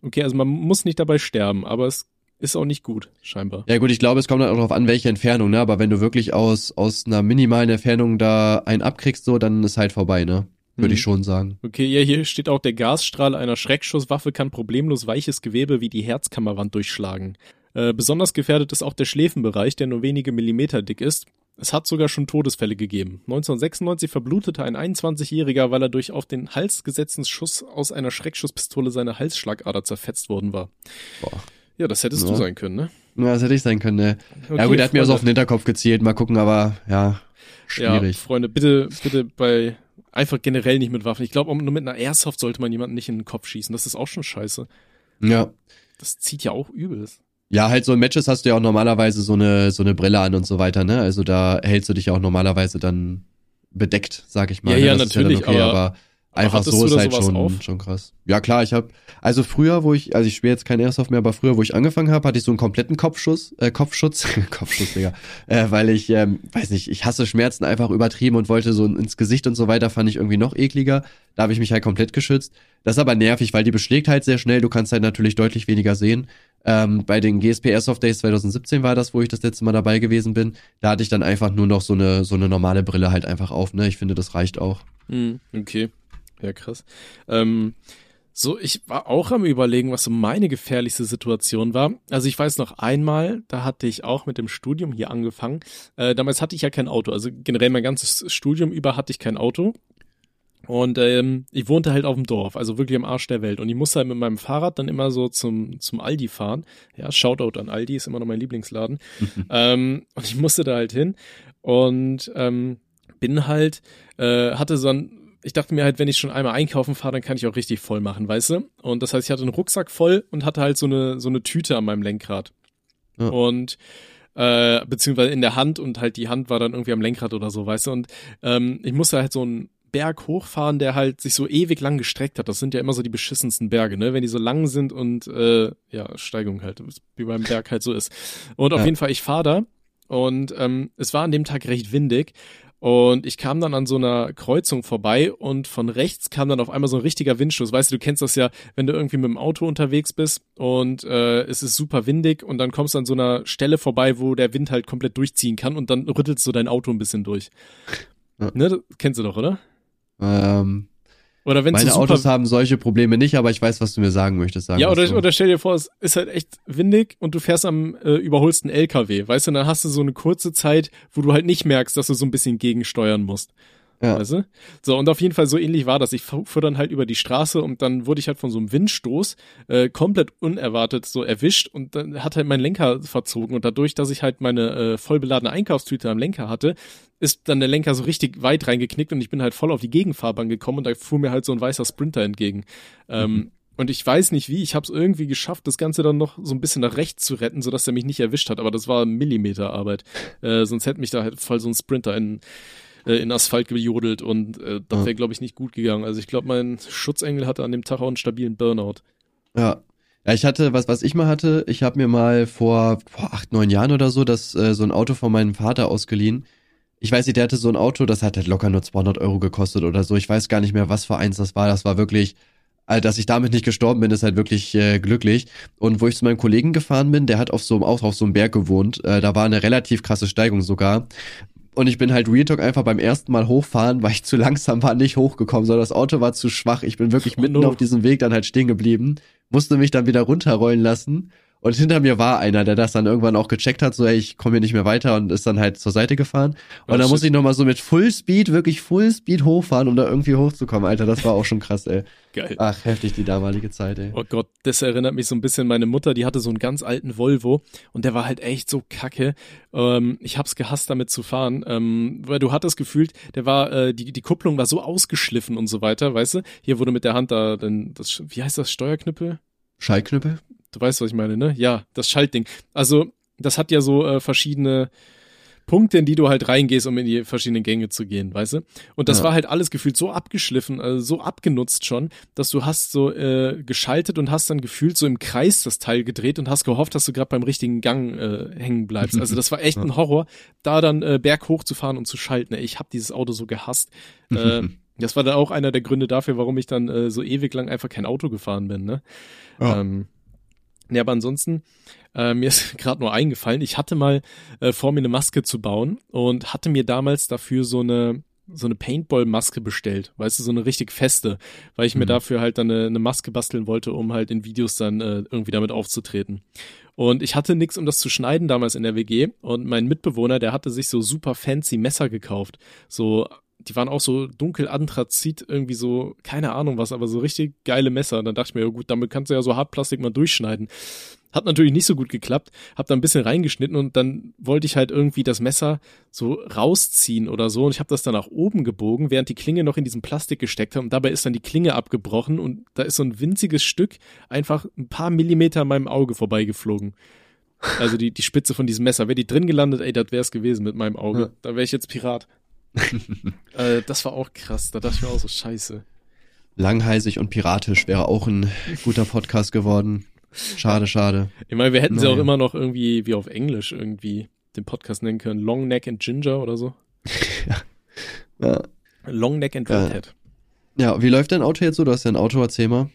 Okay, also man muss nicht dabei sterben, aber es ist auch nicht gut, scheinbar. Ja gut, ich glaube, es kommt dann auch darauf an, welche Entfernung, ne? Aber wenn du wirklich aus, aus einer minimalen Entfernung da einen abkriegst, so, dann ist halt vorbei, ne? Würde Mhm. ich schon sagen. Okay, ja, hier steht auch, der Gasstrahl einer Schreckschusswaffe kann problemlos weiches Gewebe wie die Herzkammerwand durchschlagen. Äh, besonders gefährdet ist auch der Schläfenbereich, der nur wenige Millimeter dick ist. Es hat sogar schon Todesfälle gegeben. 1996 verblutete ein 21-Jähriger, weil er durch auf den Hals gesetzten Schuss aus einer Schreckschusspistole seine Halsschlagader zerfetzt worden war. Boah. Ja, das hättest Ja. du sein können, ne? Ja, das hätte ich sein können, ne? ja Okay, gut, er hat mir also auf Freunde. den Hinterkopf gezielt. Mal gucken, aber ja, Ja, schwierig. Freunde, bitte, bitte bei einfach generell nicht mit Waffen. Ich glaube, nur mit einer Airsoft sollte man jemanden nicht in den Kopf schießen. Das ist auch schon scheiße. Ja. Das zieht ja auch übelst. Ja, halt so in Matches hast du ja auch normalerweise so eine, so eine Brille an und so weiter, ne? Also da hältst du dich ja auch normalerweise dann bedeckt, sag ich mal. Ja, ne? ja, das natürlich, ja okay, aber- aber, einfach so ist halt schon, auf? schon krass. Ja klar, ich habe also früher, wo ich, also ich spiele jetzt kein Airsoft mehr, aber früher, wo ich angefangen habe, hatte ich so einen kompletten Kopfschuss, äh, Kopfschutz, <laughs> Kopfschuss, Digga, äh, weil ich, ähm, weiß nicht, ich hasse Schmerzen einfach übertrieben und wollte so ins Gesicht und so weiter, fand ich irgendwie noch ekliger. Da habe ich mich halt komplett geschützt. Das ist aber nervig, weil die beschlägt halt sehr schnell. Du kannst halt natürlich deutlich weniger sehen. Ähm, bei den GSP Airsoft Days 2017 war das, wo ich das letzte Mal dabei gewesen bin. Da hatte ich dann einfach nur noch so eine, so eine normale Brille halt einfach auf, ne? Ich finde, das reicht auch. Hm, okay. Ja, krass. Ähm, so, ich war auch am überlegen, was so meine gefährlichste Situation war. Also ich weiß noch einmal, da hatte ich auch mit dem Studium hier angefangen. Äh, damals hatte ich ja kein Auto. Also generell mein ganzes Studium über hatte ich kein Auto. Und ähm, ich wohnte halt auf dem Dorf, also wirklich am Arsch der Welt. Und ich musste halt mit meinem Fahrrad dann immer so zum, zum Aldi fahren. Ja, Shoutout an Aldi, ist immer noch mein Lieblingsladen. <laughs> ähm, und ich musste da halt hin und ähm, bin halt, äh, hatte so ein, ich dachte mir halt, wenn ich schon einmal einkaufen fahre, dann kann ich auch richtig voll machen, weißt du? Und das heißt, ich hatte einen Rucksack voll und hatte halt so eine, so eine Tüte an meinem Lenkrad. Ja. Und äh, beziehungsweise in der Hand und halt die Hand war dann irgendwie am Lenkrad oder so, weißt du? Und ähm, ich musste halt so einen Berg hochfahren, der halt sich so ewig lang gestreckt hat. Das sind ja immer so die beschissensten Berge, ne? Wenn die so lang sind und äh, ja, Steigung halt, wie beim Berg halt so ist. Und auf Ja. jeden Fall, ich fahre da und ähm, es war an dem Tag recht windig und ich kam dann an so einer Kreuzung vorbei und von rechts kam dann auf einmal so ein richtiger Windstoß. Weißt du, du kennst das ja, wenn du irgendwie mit dem Auto unterwegs bist und äh, es ist super windig und dann kommst du an so einer Stelle vorbei, wo der Wind halt komplett durchziehen kann und dann rüttelst du dein Auto ein bisschen durch. Ja. Ne, kennst du doch, oder? Ähm, Oder wenn meine Autos haben solche Probleme nicht, aber ich weiß, was du mir sagen möchtest. Sagen Ja, oder, so. oder stell dir vor, es ist halt echt windig und du fährst am äh, überholsten LKW, weißt du, dann hast du so eine kurze Zeit, wo du halt nicht merkst, dass du so ein bisschen gegensteuern musst. Ja. Weißt du? So, und auf jeden Fall so ähnlich war das. Ich fuhr dann halt über die Straße und dann wurde ich halt von so einem Windstoß äh, komplett unerwartet so erwischt und dann hat halt mein Lenker verzogen und dadurch, dass ich halt meine äh, vollbeladene Einkaufstüte am Lenker hatte, ist dann der Lenker so richtig weit reingeknickt und ich bin halt voll auf die Gegenfahrbahn gekommen und da fuhr mir halt so ein weißer Sprinter entgegen. Ähm, und ich weiß nicht wie, ich habe es irgendwie geschafft, das Ganze dann noch so ein bisschen nach rechts zu retten, sodass er mich nicht erwischt hat. Aber das war Millimeterarbeit. Äh, sonst hätte mich da halt voll so ein Sprinter in, äh, in Asphalt gejodelt und äh, das wäre, glaube ich, nicht gut gegangen. Also ich glaube, mein Schutzengel hatte an dem Tag auch einen stabilen Burnout. Ja. Ja, ich hatte, was, was ich mal hatte, ich habe mir mal vor, vor acht, neun Jahren oder so, das, äh, so ein Auto von meinem Vater ausgeliehen. Ich weiß nicht, der hatte so ein Auto, das hat halt locker nur 200 Euro gekostet oder so. Ich weiß gar nicht mehr, was für eins das war. Das war wirklich, also, dass ich damit nicht gestorben bin, ist halt wirklich äh, glücklich. Und wo ich zu meinem Kollegen gefahren bin, der hat auf so einem, auch auf so einem Berg gewohnt. Äh, da war eine relativ krasse Steigung sogar. Und ich bin halt Real Talk einfach beim ersten Mal hochfahren, weil ich zu langsam war, nicht hochgekommen, sondern das Auto war zu schwach. Ich bin wirklich Oh mitten no. auf diesem Weg dann halt stehen geblieben, musste mich dann wieder runterrollen lassen. Und hinter mir war einer, der das dann irgendwann auch gecheckt hat, so, ey, ich komme hier nicht mehr weiter und ist dann halt zur Seite gefahren. Und Oh, dann muss ich nochmal so mit Full Speed, wirklich Full Speed hochfahren, um da irgendwie hochzukommen, Alter. Das war auch schon krass, ey. Geil. Ach, heftig die damalige Zeit, ey. Oh Gott, das erinnert mich so ein bisschen. Meine Mutter, die hatte so einen ganz alten Volvo und der war halt echt so kacke. Ähm, ich hab's gehasst, damit zu fahren, ähm, weil du hattest gefühlt, der war, äh, die, die Kupplung war so ausgeschliffen und so weiter, weißt du? Hier wurde mit der Hand da, dann, das, wie heißt das, Steuerknüppel? Schallknüppel? Du weißt, was ich meine, ne? Ja, das Schaltding. Also, das hat ja so äh, verschiedene Punkte, in die du halt reingehst, um in die verschiedenen Gänge zu gehen, weißt du? Und das Ja. war halt alles gefühlt so abgeschliffen, also so abgenutzt schon, dass du hast so äh, geschaltet und hast dann gefühlt so im Kreis das Teil gedreht und hast gehofft, dass du gerade beim richtigen Gang äh, hängen bleibst. <laughs> Also das war echt ein Horror, da dann äh, berghoch zu fahren und zu schalten. Ey, Ich habe dieses Auto so gehasst. <laughs> äh, das war dann auch einer der Gründe dafür, warum ich dann äh, so ewig lang einfach kein Auto gefahren bin, ne? Ja. Ähm, ja, aber ansonsten, äh, mir ist <laughs> gerade nur eingefallen, ich hatte mal äh, vor, mir eine Maske zu bauen und hatte mir damals dafür so eine so eine Paintball-Maske bestellt, weißt du, so eine richtig feste, weil ich mir Mhm. dafür halt dann eine, eine Maske basteln wollte, um halt in Videos dann äh, irgendwie damit aufzutreten. Und ich hatte nix, um das zu schneiden damals in der WG und mein Mitbewohner, der hatte sich so super fancy Messer gekauft, so die waren auch so dunkel Anthrazit, irgendwie so, keine Ahnung was, aber so richtig geile Messer. Und dann dachte ich mir, ja gut, damit kannst du ja so Hartplastik mal durchschneiden. Hat natürlich nicht so gut geklappt, hab da ein bisschen reingeschnitten und dann wollte ich halt irgendwie das Messer so rausziehen oder so und ich habe das dann nach oben gebogen, während die Klinge noch in diesem Plastik gesteckt hat und dabei ist dann die Klinge abgebrochen und da ist so ein winziges Stück einfach ein paar Millimeter an meinem Auge vorbeigeflogen. Also die, die Spitze von diesem Messer. Wäre die drin gelandet, ey, das wär's gewesen mit meinem Auge. Ja. Da wäre ich jetzt Pirat. <laughs> äh, das war auch krass. Da dachte ich mir auch so, scheiße. Langheisig und piratisch wäre auch ein guter Podcast geworden. Schade, schade. Ich meine, wir hätten sie Naja. auch immer noch irgendwie wie auf Englisch irgendwie den Podcast nennen können. Long Neck and Ginger oder so. <laughs> Ja. Long Neck and Ja. Redhead. ja, wie läuft dein Auto jetzt so? Du hast ja ein Auto, erzähl mal.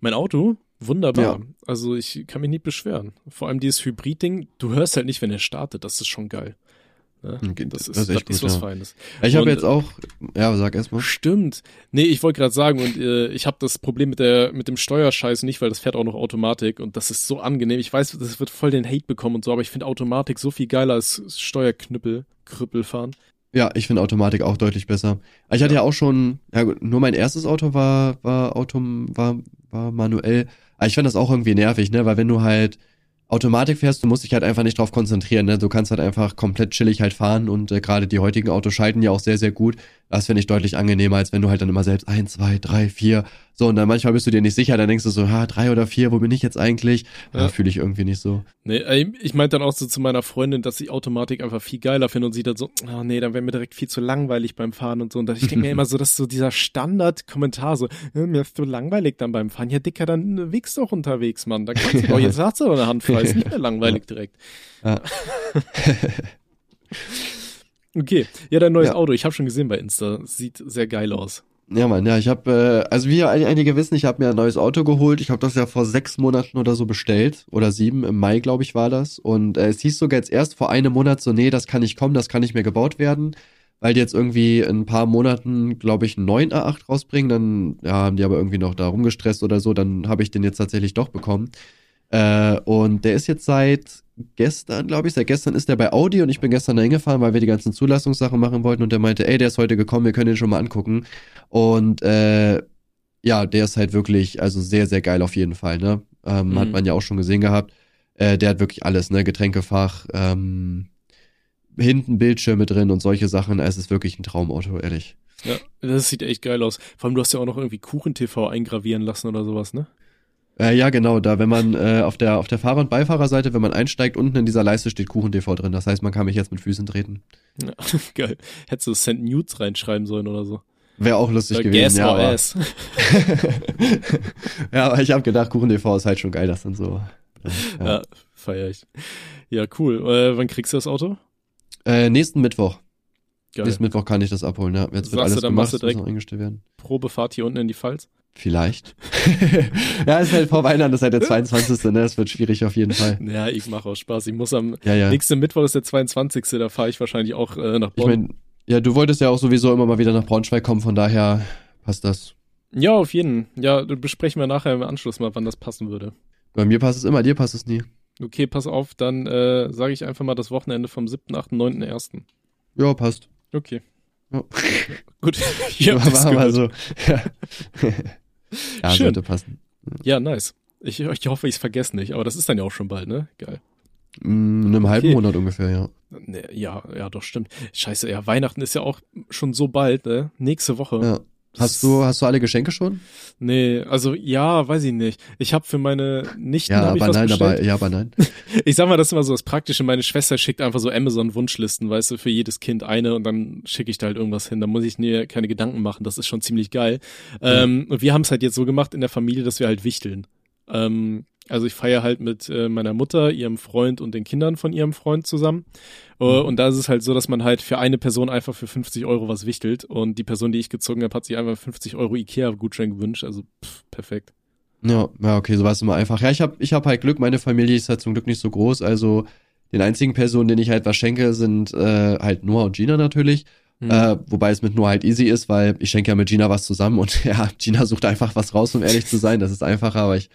Mein Auto, wunderbar. Ja. Also ich kann mich nicht beschweren. Vor allem dieses Hybrid-Ding, du hörst halt nicht, wenn er startet. Das ist schon geil. Ne? Das, ist, das ist echt das ist gut, was ja. Feines. Ich habe jetzt auch, ja, sag erst mal. Stimmt. Nee, ich wollte gerade sagen, und äh, ich habe das Problem mit der mit dem Steuerscheiß nicht, weil das fährt auch noch Automatik und das ist so angenehm. Ich weiß, das wird voll den Hate bekommen und so, aber ich finde Automatik so viel geiler als Steuerknüppel, Krüppel fahren. Ja, ich finde Automatik auch deutlich besser. Ich hatte ja auch schon, ja gut, nur mein erstes Auto war, war Autom, war, war manuell. Aber ich fand das auch irgendwie nervig, ne, weil wenn du halt Automatik fährst, du musst dich halt einfach nicht drauf konzentrieren, ne? Du kannst halt einfach komplett chillig halt fahren und äh, gerade die heutigen Autos schalten ja auch sehr, sehr gut. Das finde ich deutlich angenehmer, als wenn du halt dann immer selbst eins, zwei, drei, vier, so und dann manchmal bist du dir nicht sicher, dann denkst du so, ha, drei oder vier, wo bin ich jetzt eigentlich? Ja, fühle ich irgendwie nicht so. Nee, äh, ich meinte dann auch so zu meiner Freundin, dass ich Automatik einfach viel geiler finde und sie dann so, oh nee, dann wäre mir direkt viel zu langweilig beim Fahren und so. Und ich denke mir <laughs> immer so, dass so dieser Standard-Kommentar so, mir ist so langweilig dann beim Fahren. Ja, Dicker, dann äh, wichst doch unterwegs, Mann. Da kannst du doch, <laughs> jetzt hast du doch eine Hand frei, ist nicht <laughs> mehr langweilig direkt. Ja. Okay, ja, dein neues Ja. Auto, ich habe schon gesehen bei Insta, sieht sehr geil aus. Ja, Mann, ja, ich habe, äh, also wie einige wissen, ich habe mir ein neues Auto geholt. Ich habe das ja vor sechs Monaten oder so bestellt. Oder sieben, im Mai, glaube ich, war das. Und äh, es hieß sogar jetzt erst vor einem Monat so, nee, das kann nicht kommen, das kann nicht mehr gebaut werden. Weil die jetzt irgendwie in ein paar Monaten, glaube ich, einen neuen A8 rausbringen. Dann ja, haben die aber irgendwie noch da rumgestresst oder so. Dann habe ich den jetzt tatsächlich doch bekommen. Äh, und der ist jetzt seit gestern, glaube ich, seit gestern ist der bei Audi und ich bin gestern da hingefahren, weil wir die ganzen Zulassungssachen machen wollten und der meinte, ey, der ist heute gekommen, wir können den schon mal angucken. Und äh, ja, der ist halt wirklich, also sehr, sehr geil auf jeden Fall, ne? Ähm, Mhm. Hat man ja auch schon gesehen gehabt. Äh, der hat wirklich alles, ne? Getränkefach, ähm, hinten Bildschirme drin und solche Sachen. Es ist wirklich ein Traumauto, ehrlich. Ja, das sieht echt geil aus. Vor allem, du hast ja auch noch irgendwie Kuchen-TV eingravieren lassen oder sowas, ne? Äh, ja, genau, da, wenn man äh, auf der auf der Fahrer- und Beifahrerseite, wenn man einsteigt, unten in dieser Leiste steht Kuchen-TV drin. Das heißt, man kann mich jetzt mit Füßen treten. Ja, <laughs> geil. Hättest du St. Newts reinschreiben sollen oder so. Wäre auch lustig Äh, gewesen, ja. Aber, <laughs> ja, aber ich habe gedacht, Kuchen-TV ist halt schon geil, das dann so. Ja. Ja, feier ich. Ja, cool. Äh, wann kriegst du das Auto? Äh, nächsten Mittwoch. Geil. Nächsten Mittwoch kann ich das abholen, ja. Jetzt wird Sagst du, alles dann gemacht, du muss noch eingestellt werden. Probefahrt hier unten in die Pfalz? Vielleicht. <laughs> ja, es fällt vor Weihnachten, das ist halt der 22. Ne? Es wird schwierig auf jeden Fall. Ja, ich mache auch Spaß. Ich muss am Ja, ja. nächsten Mittwoch ist der 22. Da fahre ich wahrscheinlich auch äh, nach Ich Bonn. meine, ja, du wolltest ja auch sowieso immer mal wieder nach Braunschweig kommen, von daher passt das. ja, auf jeden. Ja, besprechen wir nachher im Anschluss mal, wann das passen würde. Bei mir passt es immer, dir passt es nie. Okay, pass auf, dann äh, sage ich einfach mal das Wochenende vom 7., 8., 9., 1. Ja, passt. Okay. Ja. Gut, <laughs> das War mal gehört. so. Ja, <laughs> ja Schön. sollte passen. Ja, nice. Ich, ich hoffe, ich vergesse nicht, aber das ist dann ja auch schon bald, ne? Geil. Mm, In einem halben Okay. Monat ungefähr, ja. Ne, ja, ja, doch, stimmt. Scheiße, ja, Weihnachten ist ja auch schon so bald, ne? Nächste Woche. ja. Hast du, hast du alle Geschenke schon? Nee, also ja, weiß ich nicht. Ich habe für meine Nichten Ja, hab ich was nein, bestellt. aber ja, aber nein. <laughs> Ich sag mal, das ist immer so das Praktische. Meine Schwester schickt einfach so Amazon-Wunschlisten, weißt du, für jedes Kind eine und dann schicke ich da halt irgendwas hin. Da muss ich mir keine Gedanken machen. Das ist schon ziemlich geil. Ähm, und wir haben es halt jetzt so gemacht in der Familie, dass wir halt wichteln. Ähm, also ich feiere halt mit äh, meiner Mutter, ihrem Freund und den Kindern von ihrem Freund zusammen. Äh, und da ist es halt so, dass man halt für eine Person einfach für 50 Euro was wichtelt. Und die Person, die ich gezogen habe, hat sich einfach 50 Euro Ikea-Gutschein gewünscht. Also pff, perfekt. Ja, ja, okay, so war es immer einfach. Ja, ich habe ich hab halt Glück, meine Familie ist halt zum Glück nicht so groß. Also den einzigen Personen, denen ich halt was schenke, sind äh, halt Noah und Gina natürlich. Hm. Äh, wobei es mit Noah halt easy ist, weil ich schenke ja mit Gina was zusammen und <laughs> ja, Gina sucht einfach was raus, um ehrlich zu sein. Das ist einfacher, aber ich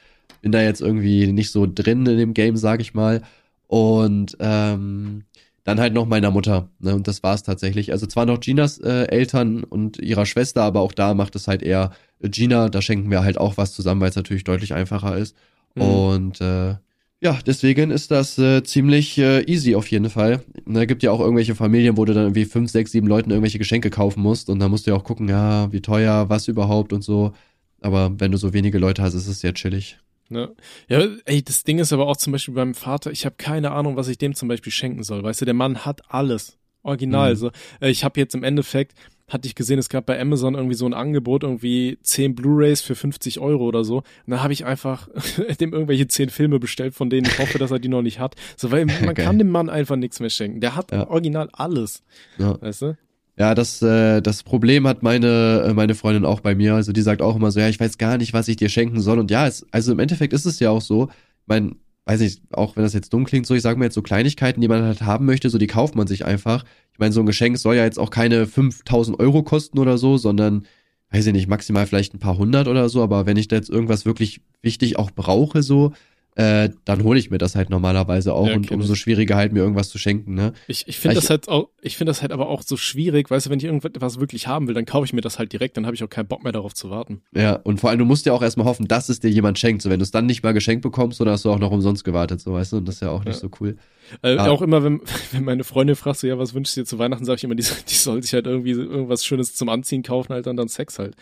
bin da jetzt irgendwie nicht so drin in dem Game, sag ich mal. Und ähm, dann halt noch meiner Mutter. Ne? Und das war's tatsächlich. Also zwar noch Ginas äh, Eltern und ihrer Schwester, aber auch da macht es halt eher Gina. Da schenken wir halt auch was zusammen, weil es natürlich deutlich einfacher ist. Mhm. Und äh, ja, deswegen ist das äh, ziemlich äh, easy auf jeden Fall. Da gibt ja auch irgendwelche Familien, wo du dann irgendwie fünf, sechs, sieben Leuten irgendwelche Geschenke kaufen musst. Und da musst du ja auch gucken, ja, wie teuer, was überhaupt und so. Aber wenn du so wenige Leute hast, ist es sehr chillig. Ne? Ja, ey, das Ding ist aber auch zum Beispiel beim Vater, ich habe keine Ahnung, was ich dem zum Beispiel schenken soll. Weißt du, der Mann hat alles. Original. Mhm. So. Äh, Ich habe jetzt im Endeffekt, hatte ich gesehen, es gab bei Amazon irgendwie so ein Angebot, irgendwie 10 Blu-Rays für 50 Euro oder so. Und dann habe ich einfach <laughs> dem irgendwelche 10 Filme bestellt, von denen ich hoffe, dass er die noch nicht hat. So, weil man <laughs> Geil. kann dem Mann einfach nichts mehr schenken. Der hat Ja. original alles. Ja. Weißt du? Ja, das, äh, das Problem hat meine, äh, meine Freundin auch bei mir. Also die sagt auch immer so, ja, ich weiß gar nicht, was ich dir schenken soll. Und ja, es, also im Endeffekt ist es ja auch so, mein, weiß nicht, auch wenn das jetzt dumm klingt, so, ich sage mir jetzt so Kleinigkeiten, die man halt haben möchte, so die kauft man sich einfach. Ich meine, so ein Geschenk soll ja jetzt auch keine 5000 Euro kosten oder so, sondern, weiß ich nicht, maximal vielleicht ein paar hundert oder so. Aber wenn ich da jetzt irgendwas wirklich wichtig auch brauche, so, äh, dann hole ich mir das halt normalerweise auch Ja, und umso schwieriger halt mir irgendwas zu schenken, ne? Ich, ich finde das halt auch, ich finde das halt aber auch so schwierig, weißt du, wenn ich irgendwas wirklich haben will, dann kaufe ich mir das halt direkt, dann habe ich auch keinen Bock mehr darauf zu warten. Ja, und vor allem, du musst ja auch erstmal hoffen, dass es dir jemand schenkt. So, wenn du es dann nicht mal geschenkt bekommst, oder hast du auch noch umsonst gewartet, so weißt du, und das ist ja auch nicht Ja. so cool. Äh, Ah. Auch immer, wenn, <laughs> wenn meine Freundin fragt, so, ja, was wünschst du dir zu Weihnachten, sage ich immer, die, soll- die soll sich halt irgendwie irgendwas Schönes zum Anziehen kaufen, halt und dann Sex halt.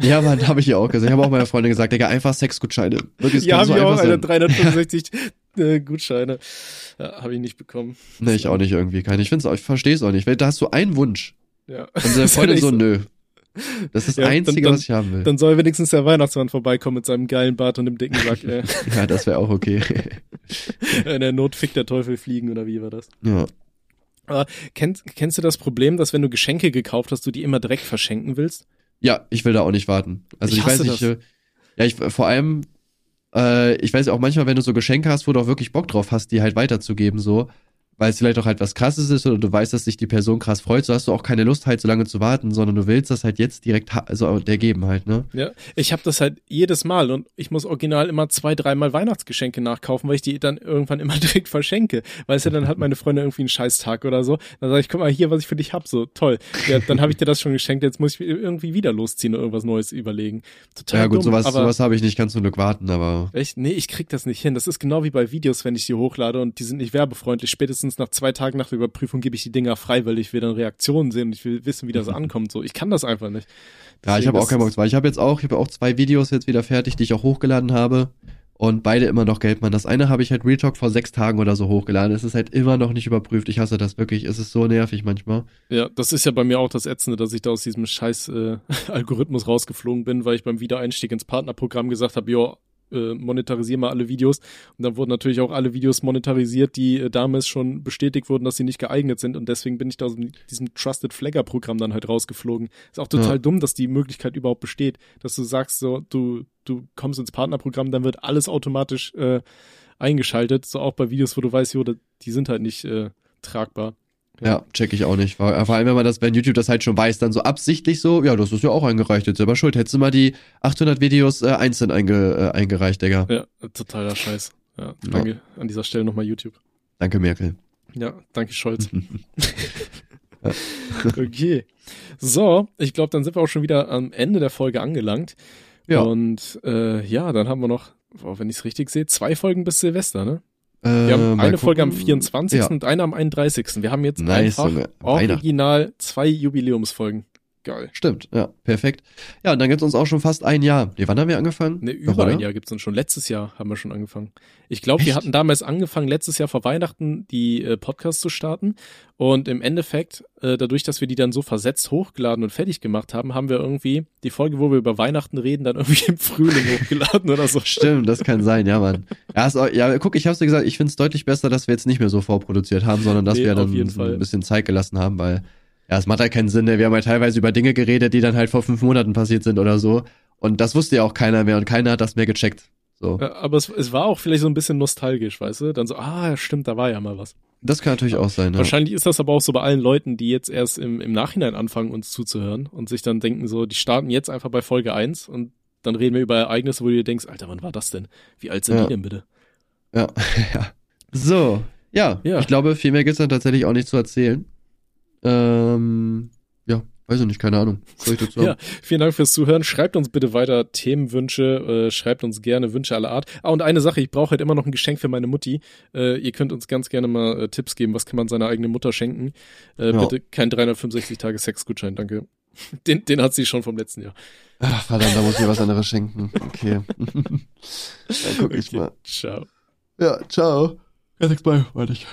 Ja, Mann, habe ich ja auch gesagt. Ich habe auch meiner Freundin gesagt, Digga, einfach Sexgutscheine. Wirklich, ja, habe so ich auch, Alter, sein. 365 <laughs> äh, Gutscheine. Ja, habe ich nicht bekommen. Nee, ich auch nicht irgendwie. Keine. Ich ich verstehe es auch nicht. Weil da hast du einen Wunsch. Ja. Und <laughs> ist Freundin so, nö. Das ist das Ja, Einzige, dann- was ich haben will. Dann soll wenigstens der Weihnachtsmann vorbeikommen mit seinem geilen Bart und dem dicken Sack. <laughs> Ja, das wäre auch okay. in der Not fickt der Teufel fliegen, oder wie war das? ja. Kennst, kennst du das Problem, dass wenn du Geschenke gekauft hast, du die immer direkt verschenken willst? Ja, ich will da auch nicht warten. Also Ich ich, weiß nicht, das. äh, ja, ich vor allem, äh, ich weiß auch manchmal, wenn du so Geschenke hast, wo du auch wirklich Bock drauf hast, die halt weiterzugeben, so, weil es vielleicht auch halt was krasses ist oder du weißt, dass sich die Person krass freut, so hast du auch keine Lust halt so lange zu warten, sondern du willst das halt jetzt direkt, also der geben halt, ne? Ja, ich habe das halt jedes Mal und ich muss original immer zwei, dreimal Weihnachtsgeschenke nachkaufen, weil ich die dann irgendwann immer <laughs> direkt verschenke. Weißt du, dann hat meine Freundin irgendwie einen Scheißtag oder so. Dann sage ich, guck mal hier, was ich für dich hab, so toll. Ja, dann habe ich dir das schon geschenkt, jetzt muss ich irgendwie wieder losziehen und irgendwas Neues überlegen. Total Ja gut, dumm, sowas, aber sowas habe ich nicht, kannst zum Glück warten, aber Echt? Nee, ich krieg das nicht hin. Das ist genau wie bei Videos, wenn ich die hochlade und die sind nicht werbefreundlich. Spätestens nach zwei Tagen nach der Überprüfung gebe ich die Dinger frei, weil ich will dann Reaktionen sehen und ich will wissen, wie das ankommt. So, ich kann das einfach nicht. ja, ich Deswegen, habe auch keinen Bock, weil ich habe jetzt auch, ich habe auch zwei Videos jetzt wieder fertig, die ich auch hochgeladen habe. Und beide immer noch Geldmann. Das eine habe ich halt Real Talk vor sechs Tagen oder so hochgeladen. Es ist halt immer noch nicht überprüft. Ich hasse das wirklich. Es ist so nervig manchmal. Ja, das ist ja bei mir auch das Ätzende, dass ich da aus diesem scheiß äh, <laughs> Algorithmus rausgeflogen bin, weil ich beim Wiedereinstieg ins Partnerprogramm gesagt habe, ja, äh, monetarisier mal alle Videos. Und dann wurden natürlich auch alle Videos monetarisiert, die äh, damals schon bestätigt wurden, dass sie nicht geeignet sind. Und deswegen bin ich da aus diesem Trusted Flagger Programm dann halt rausgeflogen. Ist auch total Ja. dumm, dass die Möglichkeit überhaupt besteht, dass du sagst, so, du, du kommst ins Partnerprogramm, dann wird alles automatisch äh, eingeschaltet. So auch bei Videos, wo du weißt, jo, die sind halt nicht äh, tragbar. Ja, check ich auch nicht. Vor vor allem, wenn man das, wenn YouTube das halt schon weiß, dann so absichtlich so, ja, das ist ja auch eingereicht, jetzt selber schuld. Hättest du mal die 800 Videos äh, einzeln einge, äh, eingereicht, Digga. Ja, totaler Scheiß. Ja, danke an dieser Stelle nochmal YouTube. Danke, Merkel. Ja, danke Scholz. <laughs> okay. So, ich glaube, dann sind wir auch schon wieder am Ende der Folge angelangt. Ja. Und äh, ja, dann haben wir noch, wenn ich es richtig sehe, zwei Folgen bis Silvester, ne? Äh, Wir haben mal eine Folge am gucken. 24. Ja. und eine am 31. Wir haben jetzt Nice, einfach original zwei Jubiläumsfolgen. Geil. Stimmt, ja, perfekt. Ja, und dann gibt's uns auch schon fast ein Jahr. Nee, wann haben wir angefangen? Ne, über oder? ein Jahr gibt's uns schon. Letztes Jahr haben wir schon angefangen. Ich glaube, wir hatten damals angefangen, letztes Jahr vor Weihnachten die äh, Podcasts zu starten. Und im Endeffekt, äh, dadurch, dass wir die dann so versetzt hochgeladen und fertig gemacht haben, haben wir irgendwie die Folge, wo wir über Weihnachten reden, dann irgendwie im Frühling <laughs> hochgeladen oder so. Stimmt, das kann sein, ja, Mann. Ja, ist auch, ja guck, ich hab's dir gesagt, ich find's deutlich besser, dass wir jetzt nicht mehr so vorproduziert haben, sondern dass Nee, wir auf dann jeden so Fall. ein bisschen Zeit gelassen haben, weil, ja, es macht halt keinen Sinn, ne? wir haben halt teilweise über Dinge geredet, die dann halt vor fünf Monaten passiert sind oder so. Und das wusste ja auch keiner mehr und keiner hat das mehr gecheckt. So. Ja, aber es, es war auch vielleicht so ein bisschen nostalgisch, weißt du? Dann so, ah, stimmt, da war ja mal was. Das kann natürlich auch sein, ja. Wahrscheinlich ist das aber auch so bei allen Leuten, die jetzt erst im, im Nachhinein anfangen, uns zuzuhören und sich dann denken so, die starten jetzt einfach bei Folge 1 und dann reden wir über Ereignisse, wo du dir denkst, Alter, wann war das denn? Wie alt sind Ja. die denn bitte? Ja, <laughs> ja. So, ja, Ja. ich glaube, viel mehr gibt's dann tatsächlich auch nicht zu erzählen. Ähm, ja, weiß ich nicht, keine Ahnung. Soll ich dazu <laughs> Ja, vielen Dank fürs Zuhören. Schreibt uns bitte weiter Themenwünsche, äh, schreibt uns gerne Wünsche aller Art. Ah, und eine Sache, ich brauche halt immer noch ein Geschenk für meine Mutti. Äh, ihr könnt uns ganz gerne mal äh, Tipps geben, was kann man seiner eigenen Mutter schenken. Äh, Ja. Bitte kein 365 Tage Sexgutschein, danke. <laughs> Den, den hat sie schon vom letzten Jahr. Ach, verdammt, da muss ich was anderes schenken. Okay. <laughs> Dann guck ich Okay, mal. Ciao. Ja, ciao. Gar nichts bei, warte ich.